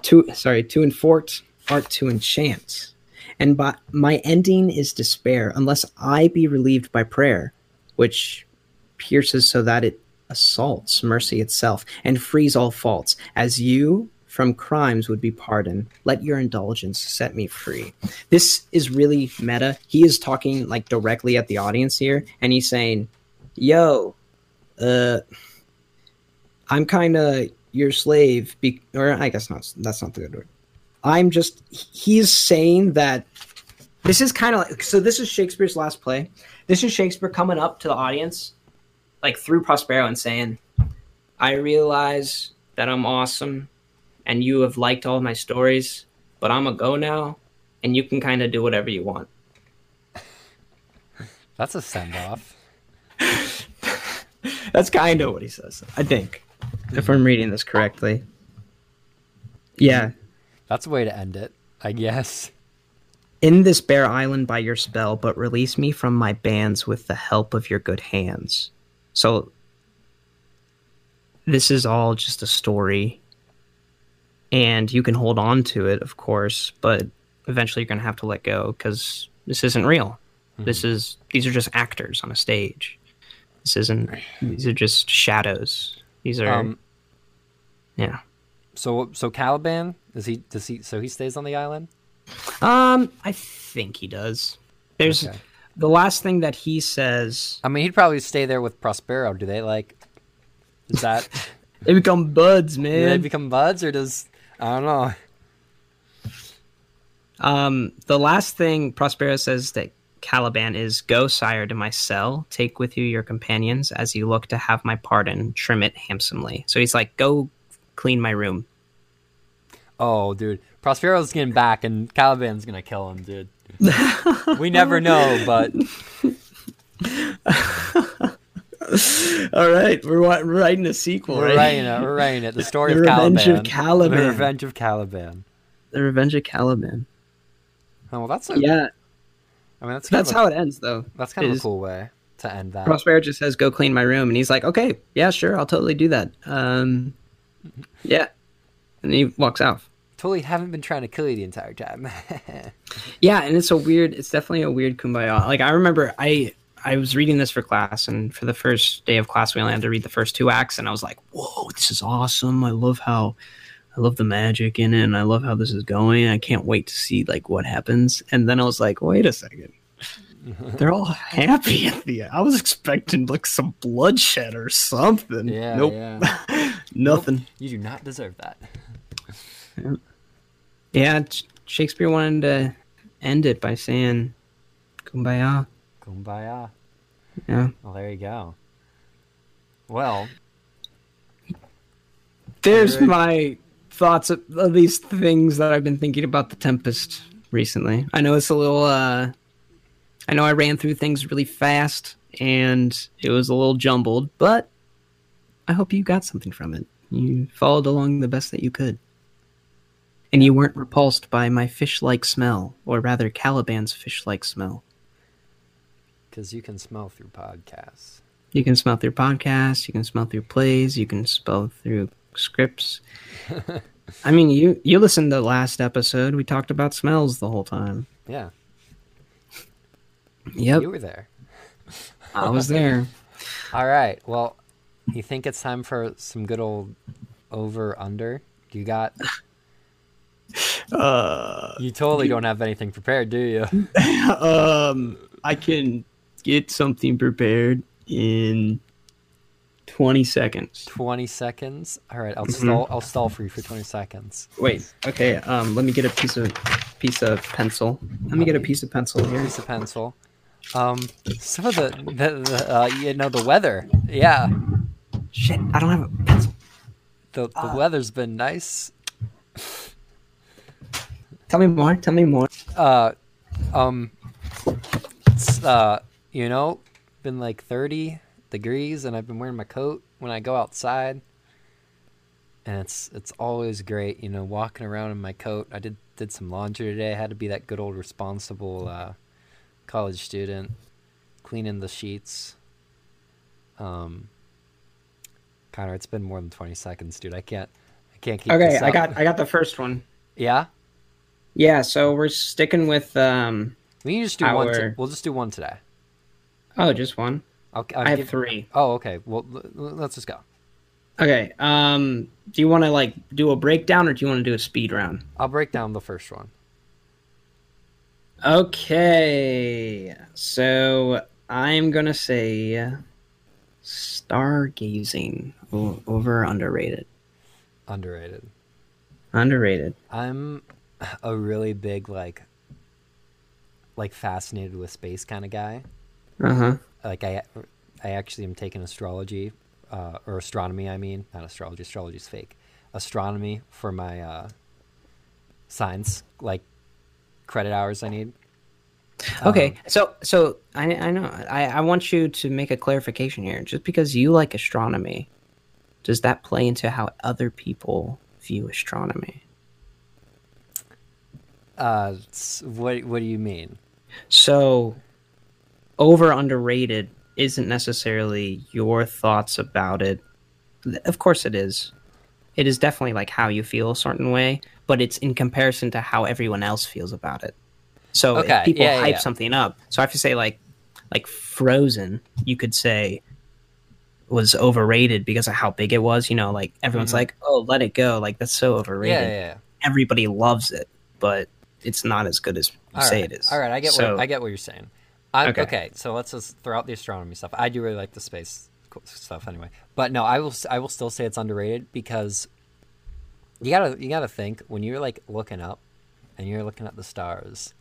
to sorry, to enforce art to enchant, and by my ending is despair, unless I be relieved by prayer, which pierces so that it assaults mercy itself and frees all faults, as you from crimes would be pardoned. Let your indulgence set me free. This is really meta. He is talking like directly at the audience here, and he's saying, "Yo, uh, I'm kind of your slave." Be- or I guess not. That's not the good word. I'm just. He's saying that this is kind of like. So this is Shakespeare's last play. This is Shakespeare coming up to the audience, like through Prospero, and saying, "I realize that I'm awesome." and you have liked all my stories, but I'm a go now, and you can kind of do whatever you want. That's a send off. That's kind of what he says, I think, if I'm reading this correctly. Yeah. That's a way to end it, I guess. In this bare island by your spell, but release me from my bands with the help of your good hands. So, this is all just a story, and you can hold on to it, of course, but eventually you're going to have to let go because this isn't real. This is these are just actors on a stage. This isn't. These are just shadows. These are. Um, yeah. So so Caliban is he does he so he stays on the island? Um, I think he does. There's Okay. the last thing that he says. I mean, he'd probably stay there with Prospero. Do they like? Is that They become buds, do they become buds or does I don't know? Um, the last thing Prospero says that Caliban is, "Go, sire, to my cell. Take with you your companions, as you look to have my pardon. Trim it handsomely." So he's like, "Go, clean my room." Oh, dude, Prospero's getting back, and Caliban's gonna kill him, dude. we never know, but All right, we're wa- writing a sequel. we're writing it. We're writing it. The story The of Revenge Caliban. of Caliban. The Revenge of Caliban. The Revenge of Caliban. Oh, well, that's a, Yeah, I mean, that's that's of a, how it ends, though. that's kind of a cool way to end that. Prospero just says, "Go clean my room," and he's like, "Okay, yeah, sure, I'll totally do that." Um, yeah, and he walks out. Totally haven't been trying to kill you the entire time. Yeah, and it's a weird. It's definitely a weird kumbaya. Like I remember, I I was reading this for class, and for the first day of class, we only had to read the first two acts, and I was like, "Whoa, this is awesome! I love how." I love the magic in it, and I love how this is going. I can't wait to see like what happens. And then I was like, wait a second, they're all happy at the end. I was expecting like some bloodshed or something. Yeah, nope, yeah. nothing. you do not deserve that. Yeah, Shakespeare wanted to end it by saying, "Kumbaya." Kumbaya. Yeah. Well, there you go. Well, There's my thoughts of, of these things that I've been thinking about the Tempest recently. I know it's a little. uh I know I ran through things really fast and it was a little jumbled, but I hope you got something from it. You followed along the best that you could. And you weren't repulsed by my fish like smell, or rather, Caliban's fish like smell. Because you can smell through podcasts. You can smell through podcasts, you can smell through plays, you can smell through scripts. I mean, you you listened to the last episode. We talked about smells the whole time. Yeah. Yep, You were there. I was there. All right. Well, you think it's time for some good old over under? You got. Uh, You totally don't have anything prepared, do you? um, I can get something prepared in twenty seconds. 20 seconds. All right. I'll Mhm. stall. I'll stall for you for 20 seconds. Wait. Okay. Um, let me get a piece of piece of pencil. Let me get a piece of pencil here. Piece of pencil. Um, some of the, the, the uh, you know, the weather. Yeah. Shit, I don't have a pencil. The, the Ah. weather's been nice. Tell me more. Tell me more. Uh, um, it's, uh, you know, been like 30 degrees and I've been wearing my coat when I go outside. And it's it's always great, you know, walking around in my coat. I did did some laundry today. I had to be that good old responsible uh, college student, cleaning the sheets. Um, Connor, it's been more than 20 seconds, dude. I can't I can't keep Okay, this I got I got the first one. Yeah? Yeah, so we're sticking with um. We can just do one. Our- To, we'll just do one today. Oh, just one. I'll, I'll I have give- three. Oh, okay. Well, let's just go. Okay. Um. Do you want to like do a breakdown or do you want to do a speed round? I'll break down the first one. Okay. So I'm gonna say stargazing o- over underrated. Underrated. Underrated. I'm a really big like, like fascinated with space kind of guy. Uh huh. Like I, I actually am taking astrology, uh, or astronomy. I mean, not astrology. Astrology's fake. Astronomy for my uh, science like credit hours I need. Okay, Um, so so I I know I I want you to make a clarification here. Just because you like astronomy, does that play into how other people view astronomy? Uh, what what do you mean? So, over underrated isn't necessarily your thoughts about it. Of course, it is. It is definitely like how you feel a certain way, but it's in comparison to how everyone else feels about it. So Okay, if people yeah, yeah, hype yeah. something up, so I have to say like like Frozen, you could say was overrated because of how big it was. You know, like everyone's Mhm. like, "Oh, let it go!" Like that's so overrated. yeah, yeah. Everybody loves it, but it's not as good as you All say right. it is. All right, I get So- what I get what you're saying. I, okay. Okay. so let's just throw out the astronomy stuff. I do really like the space stuff anyway, but no, I will I will still say it's underrated because you gotta you gotta think when you're like looking up and you're looking at the stars,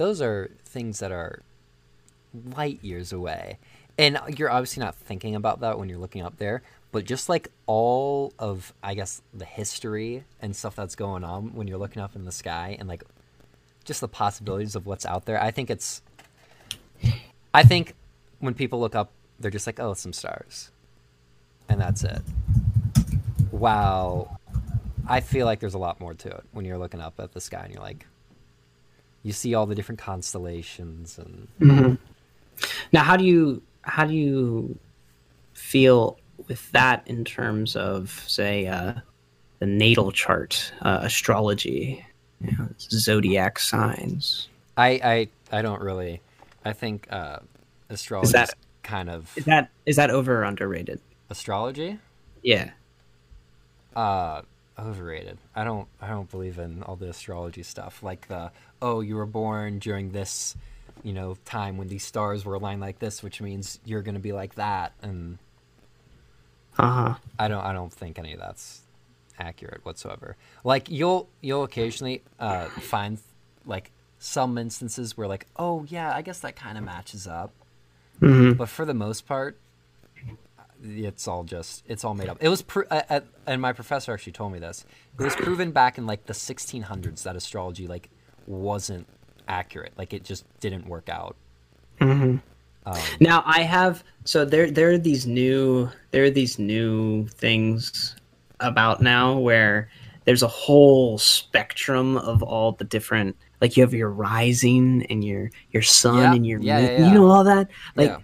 those are things that are light years away, and you're obviously not thinking about that when you're looking up there. But just like all of I guess the history and stuff that's going on when you're looking up in the sky and like just the possibilities of what's out there. I think it's. I think when people look up, they're just like, "Oh, some stars," and that's it. Wow, I feel like there's a lot more to it when you're looking up at the sky and you're like, you see all the different constellations and Mhm. Now, how do you how do you feel with that in terms of say uh, the natal chart, uh, astrology, you know, zodiac signs? I I I don't really. I think uh, astrology is that- kind of Is that is that over or underrated? astrology. Yeah. uh overrated. I don't i don't believe in all the astrology stuff like the oh you were born during this you know time when these stars were aligned like this which means you're gonna be like that and Uh huh. i don't i don't think any of that's accurate whatsoever. Like you'll you'll occasionally uh find like some instances where like oh yeah i guess that kind of matches up. Hmm but for the most part it's all just it's all made up. It was pro- uh, uh, and my professor actually told me this. It was proven back in like the 1600s that astrology like wasn't accurate. Like it just didn't work out. Now I have so there there are these new there are these new things about now where there's a whole spectrum of all the different like you have your rising and your your sun Yeah, and your yeah, moon, yeah, yeah. you know all that like yeah.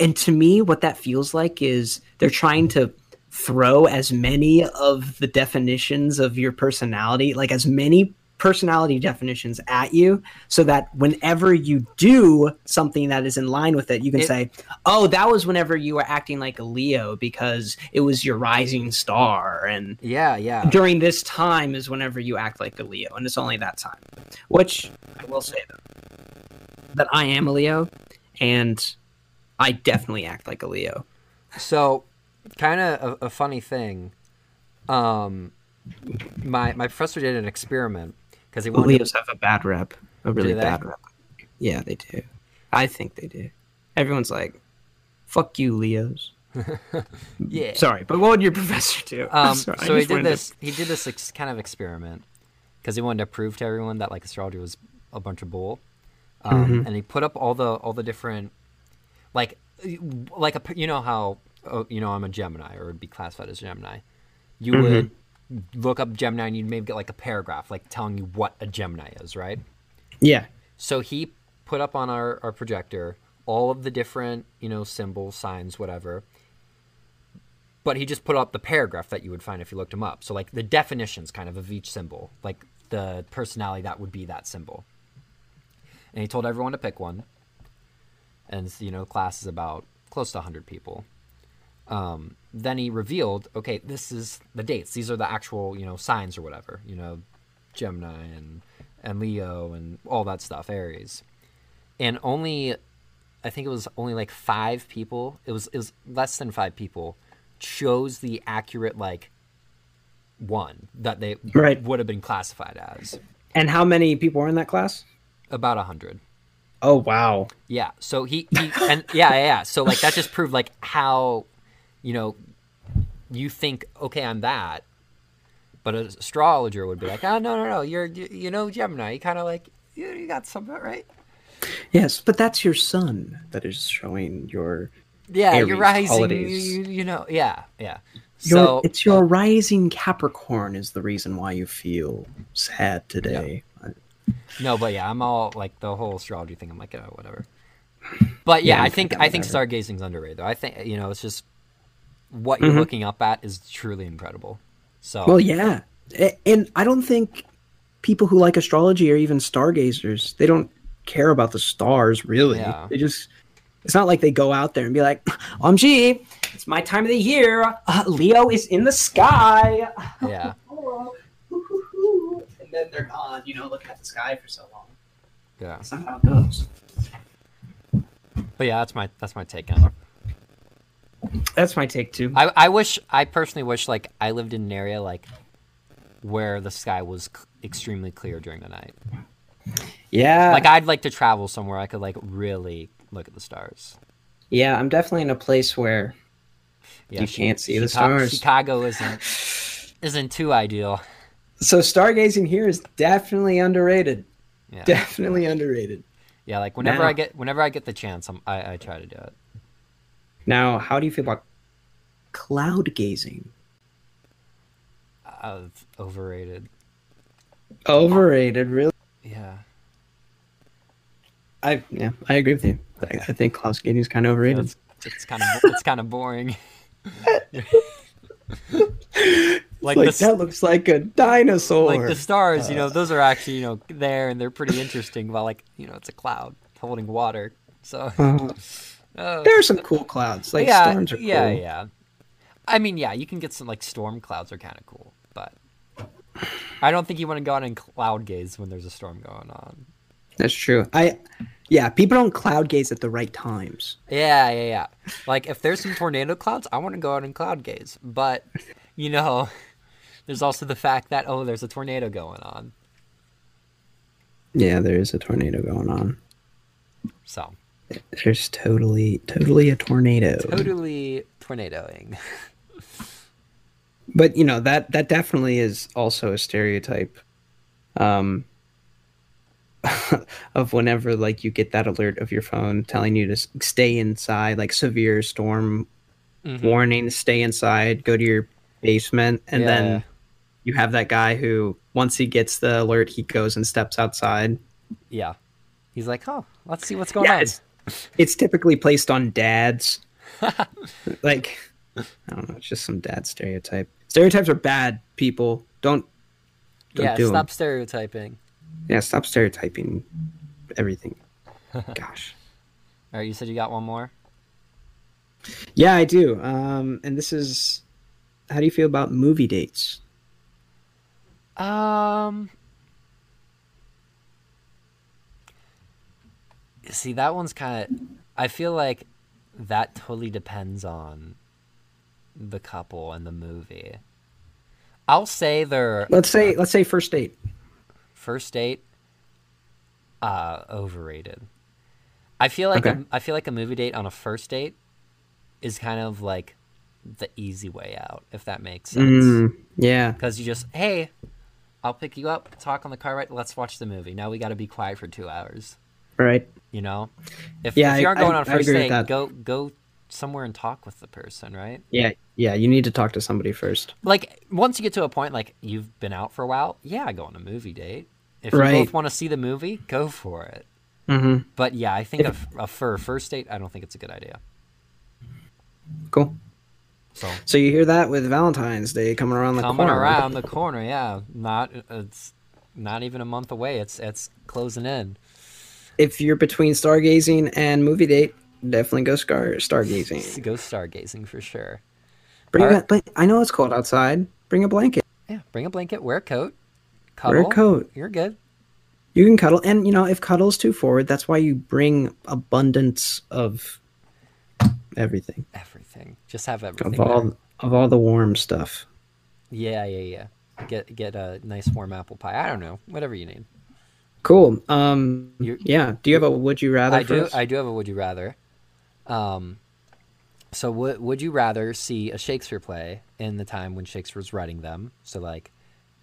And to me what that feels like is they're trying to throw as many of the definitions of your personality like as many personality definitions at you so that whenever you do something that is in line with it you can It- say oh that was whenever you were acting like a leo because it was your rising star and Yeah, yeah. during this time is whenever you act like a leo and it's only that time which i will say though that i am a leo and i definitely act like a leo So, kind of a, a funny thing. Um, my my professor did an experiment because he wanted. leos have a bad rep a really bad rep yeah they do i think they do everyone's like fuck you leos yeah. sorry but what would your professor do Um, Sorry, so he did wanted to- this. He did this ex- kind of experiment because he wanted to prove to everyone that like astrology was a bunch of bull. Um, Mm-hmm. And he put up all the all the different, like, like a you know how oh, you know I'm a Gemini or would be classified as Gemini. You Mm-hmm. would look up Gemini and you'd maybe get like a paragraph like telling you what a Gemini is, right? yeah So he put up on our, our projector all of the different, you know, symbols, signs, whatever. But he just put up the paragraph that you would find if you looked him up. So like the definitions kind of of each symbol, like the personality that would be that symbol. And he told everyone to pick one. And you know, class is about close to 100 people. Um, then he revealed, okay, this is the dates. These are the actual, you know, signs or whatever. You know, Gemini and and Leo and all that stuff, Aries. And only I think it was only like 5 people. It was it was less than 5 people chose the accurate like one that they Right. would have been classified as. and how many people were in that class About 100. Oh wow Yeah. So he, he and yeah, yeah, yeah. So like that just proved like how, you know, you think okay, I'm that, but an astrologer would be like, oh no, no, no, you're you, you know Gemini. You kind of like you, you got some right. yes but that's your sun that is showing your Yeah, Aries you're rising. You, you, you know, yeah, yeah. Your, So it's your rising Capricorn is the reason why you feel sad today. No, but yeah, I'm all like the whole astrology thing. I'm like, oh, whatever. But yeah, Yeah, I think I think whatever. stargazing's underrated. Though. I think you know it's just what you're Mhm. looking up at is truly incredible. So Well, yeah, and I don't think people who like astrology are even stargazers. They don't care about the stars really. Yeah. They just it's not like they go out there and be like, "OMG, it's my time of the year. Uh, Leo is in the sky." yeah. and then they're gone, you know, looking at the sky for so long. Yeah. That's not how it goes. But yeah, that's my that's my take on it. That's my take too. I I wish I personally wish like I lived in an area like where the sky was c- extremely clear during the night. yeah, Like I'd like to travel somewhere I could like really look at the stars. yeah, I'm definitely in a place where Yeah, You can't see the stars. Chicago isn't isn't too ideal. So stargazing here is definitely underrated. Yeah. Definitely underrated. Yeah, like whenever Now- I get whenever I get the chance, I'm, I I try to do it. Now, how do you feel about cloud gazing? Uh, overrated. Overrated, really. Yeah. I yeah, I agree with you. I, I think cloud gazing is kind of overrated. It's, it's kind of it's kind of boring. like, like the, that looks like a dinosaur. like the stars, you know, those are actually you know there and they're pretty interesting. While like you know, it's a cloud holding water. So Uh, uh, there are some cool clouds. Like yeah, storms are cool. yeah, yeah. I mean, yeah, you can get some like storm clouds are kind of cool, but I don't think you want to go out and cloud gaze when there's a storm going on. That's true. I yeah, people don't cloud gaze at the right times. Yeah, yeah, yeah. Like if there's some tornado clouds, I want to go out and cloud gaze. But you know, there's also the fact that oh, there's a tornado going on. Yeah, there is a tornado going on. So There's totally, totally a tornado. Totally tornadoing. but you know that that definitely is also a stereotype um of whenever like you get that alert of your phone telling you to stay inside like severe storm Mhm. warning stay inside go to your basement and Yeah. then you have that guy who once he gets the alert he goes and steps outside Yeah. He's like, oh, let's see what's going yeah on. it's, it's typically placed on dads like i don't know it's just some dad stereotype stereotypes are bad people don't don't yeah, do stop stereotyping. Yeah, stop stereotyping everything. Gosh. All right, you said you got one more? Yeah, I do. Um, and this is how do you feel about movie dates? Um. See, that one's kind of. I feel like that totally depends on the couple and the movie. I'll say their Let's say let's say first date. first date, uh, overrated. I feel like Okay. a, I feel like a movie date on a first date is kind of like the easy way out, if that makes sense. Mm, yeah. Because you just, hey, I'll pick you up, talk on the car ride, let's watch the movie. Now we got to be quiet for two hours. Right. You know, if, Yeah, if you aren't going I- on first date, go go somewhere and talk with the person, right? Yeah. Yeah. You need to talk to somebody first. Like once you get to a point, like you've been out for a while, yeah, go on a movie date. If you Right. both want to see the movie, go for it. Mm-hmm. But yeah, I think a, a, for a first date, I don't think it's a good idea. Cool. So So you hear that with Valentine's Day coming around the coming corner. Coming around the corner, yeah, not it's not even a month away. It's it's closing in. If you're between stargazing and movie date, definitely go star stargazing. Go stargazing for sure. Bring a, but I know it's cold outside. Bring a blanket. Yeah, bring a blanket, wear a coat, cuddle. Wear a coat. You're good. You can cuddle, and you know if cuddle's too forward, that's why you bring abundance of everything, Everything. Just have everything. of all there. of all the warm stuff. Yeah, yeah, yeah. Get get a nice warm apple pie. I don't know, whatever you need. Cool. Um. You- yeah. Do you have a would you rather? I do. I do have a would you rather. Um, so would would you rather see a Shakespeare play in the time when Shakespeare was writing them? So like,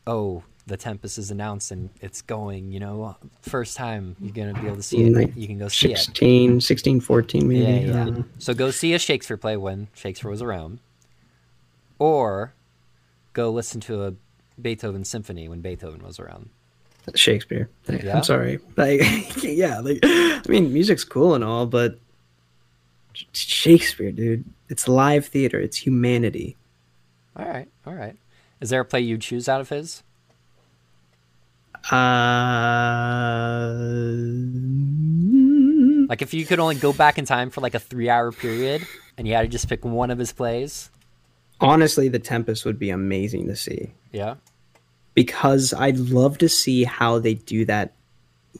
oh, the Tempest is announced and it's going. You know, first time you're gonna be able to see it. You can go see it. 16, 16, 14 maybe. Yeah, yeah. So go see a Shakespeare play when Shakespeare was around, or go listen to a Beethoven symphony when Beethoven was around. Shakespeare. Yeah? I'm sorry. Like, yeah. Like, I mean, music's cool and all, but Shakespeare, dude. It's live theater. It's humanity. All right, all right. Is there a play you'd choose out of his? Uh. Like if you could only go back in time for like a three-hour period, and you had to just pick one of his plays. Honestly, The Tempest would be amazing to see Yeah. because I'd love to see how they do that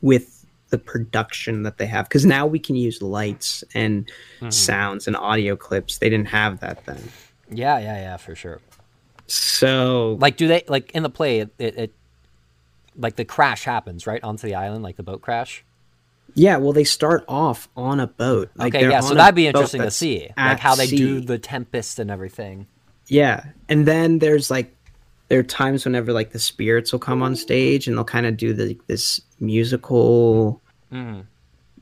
with the production that they have. Because now we can use lights and sounds and audio clips. They didn't have that then. Yeah, yeah, yeah, for sure. So, Like, do they like in the play? It, it, it like the crash happens right onto the island, like the boat crash. yeah, well, they start off on a boat. Like, okay, yeah. So that'd be interesting to see, like how they do the tempest and everything. Yeah, and then there's like there are times whenever like the spirits will come on stage and they'll kind of do the this musical. Mhm.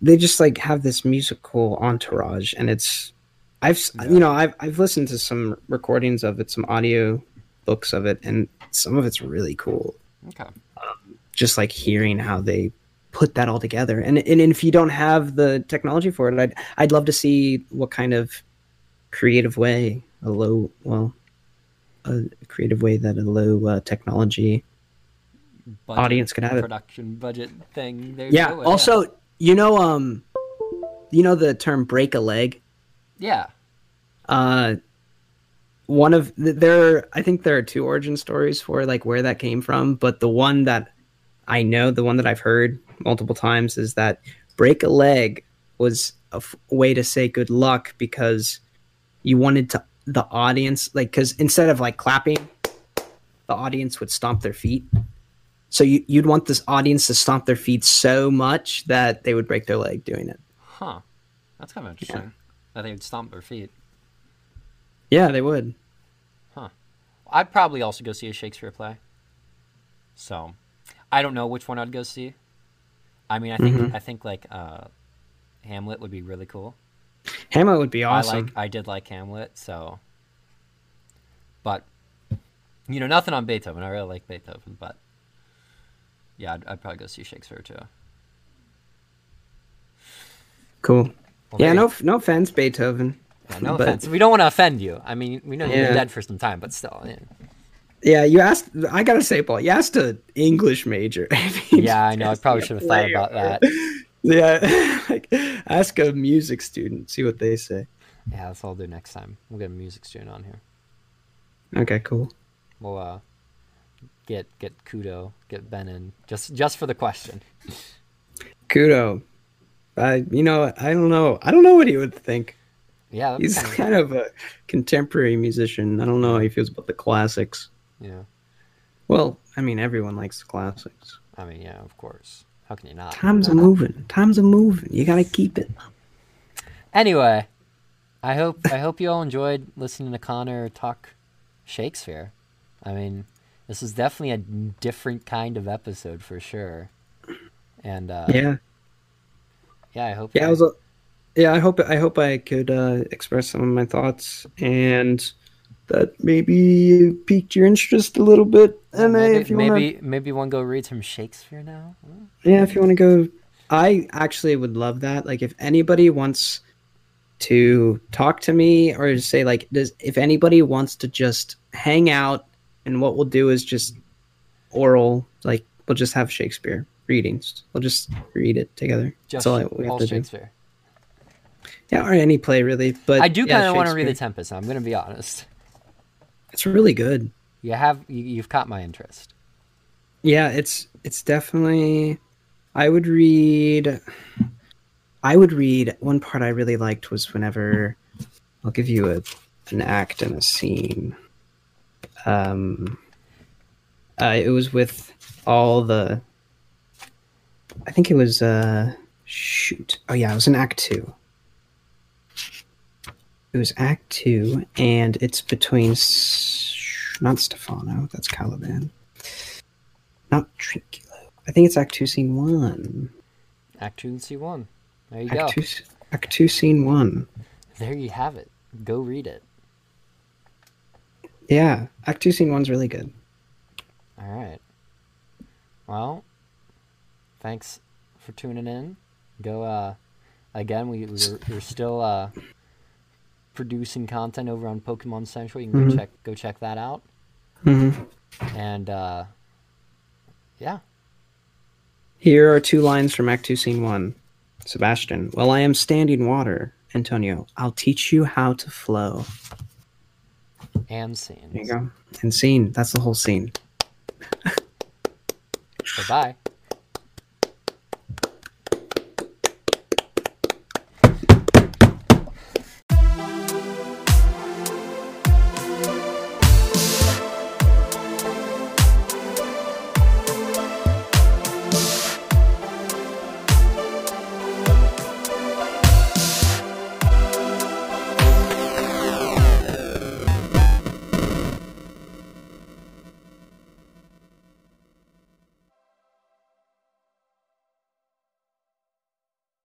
They just like have this musical entourage, and it's I've s you know I've I've listened to some recordings of it, some audio books of it, and some of it's really cool. Okay. Just like hearing how they put that all together, and and if you don't have the technology for it, I'd I'd love to see what kind of creative way a low well a creative way that a low uh, technology Budget, audience could have it. production budget thing. There you Yeah. Also, you know, um, you know the term "break a leg." yeah. Uh, one of th- there, I think there are two origin stories for like where that came from, but the one that I know, the one that I've heard multiple times, is that break a leg was a f- way to say good luck because you wanted to the audience like because instead of like clapping, the audience would stomp their feet. So you, you'd want this audience to stomp their feet so much that they would break their leg doing it. Huh. That's kind of interesting. That they would stomp their feet. Yeah, they would. I'd probably also go see a Shakespeare play. So, I don't know which one I'd go see. I mean, I think Mhm. I think like uh, Hamlet would be really cool. Hamlet would be awesome. I like I did like Hamlet, so. But, you know, nothing on Beethoven. I really like Beethoven, but yeah, I'd, I'd probably go see Shakespeare too. cool. Well, yeah, there no, no offense, Beethoven. Yeah, no but- offense. We don't want to offend you. I mean, we know you've Yeah. been dead for some time, but still. Yeah, Yeah, you asked. I gotta say, Paul, you asked an English major. I mean, yeah I know. I probably should have thought about that. Yeah, like ask a music student, see what they say. Yeah, that's what I'll do next time. We'll get a music student on here. Okay, cool. We'll uh, get get Kudo, get Ben in just just for the question. Kudo. I, you know, I don't know. I don't know what he would think. Yeah, He's kinda- kind of a contemporary musician. I don't know how he feels about the classics. yeah. Well, I mean, everyone likes the classics. I mean, yeah, of course. How can you not? Times are moving. Times are moving. You gotta keep it. Anyway, I hope I hope you all enjoyed listening to Connor talk Shakespeare. I mean, this is definitely a different kind of episode for sure. And uh, yeah. Yeah, I hope. yeah. I was. a- Yeah, I hope. I hope I could uh, express some of my thoughts and that maybe piqued your interest a little bit. And maybe if you wanna, maybe maybe one go read some Shakespeare now. Yeah, if you want to go, I actually would love that. Like, if anybody wants to talk to me or say like, does if anybody wants to just hang out, and what we'll do is just oral, like we'll just have Shakespeare readings. We'll just read it together. Just That's all I- we have to do. Yeah, or any play really. But I do yeah, kind of want to read the. Tempest. I'm gonna be honest. It's really good. You have you, you've caught my interest. Yeah, it's it's definitely. I would read. I would read. One part I really liked was whenever. I'll give you a an act and a scene. Um. Uh, it was with all the. I think it was. Uh, shoot. Oh yeah, it was in Act Two. It was Act Two, and it's between. Not Stephano. That's Caliban. Not Trinculo. I think it's Act Two, Scene One. Act two, Scene one. There you Act go. Two, Act Two, Scene One. There you have it. Go read it. Yeah, Act Two, Scene One's really good. All right. Well, thanks for tuning in. Go uh again, we we're, we're still uh producing content over on Pokemon Central. You can go Mhm. check go check that out. Mm-hmm. And uh yeah. Here are two lines from Act Two, Scene One. Sebastian, well, I am standing water. Antonio, I'll teach you how to flow. And scenes. There you go. And scene. That's the whole scene. Bye bye.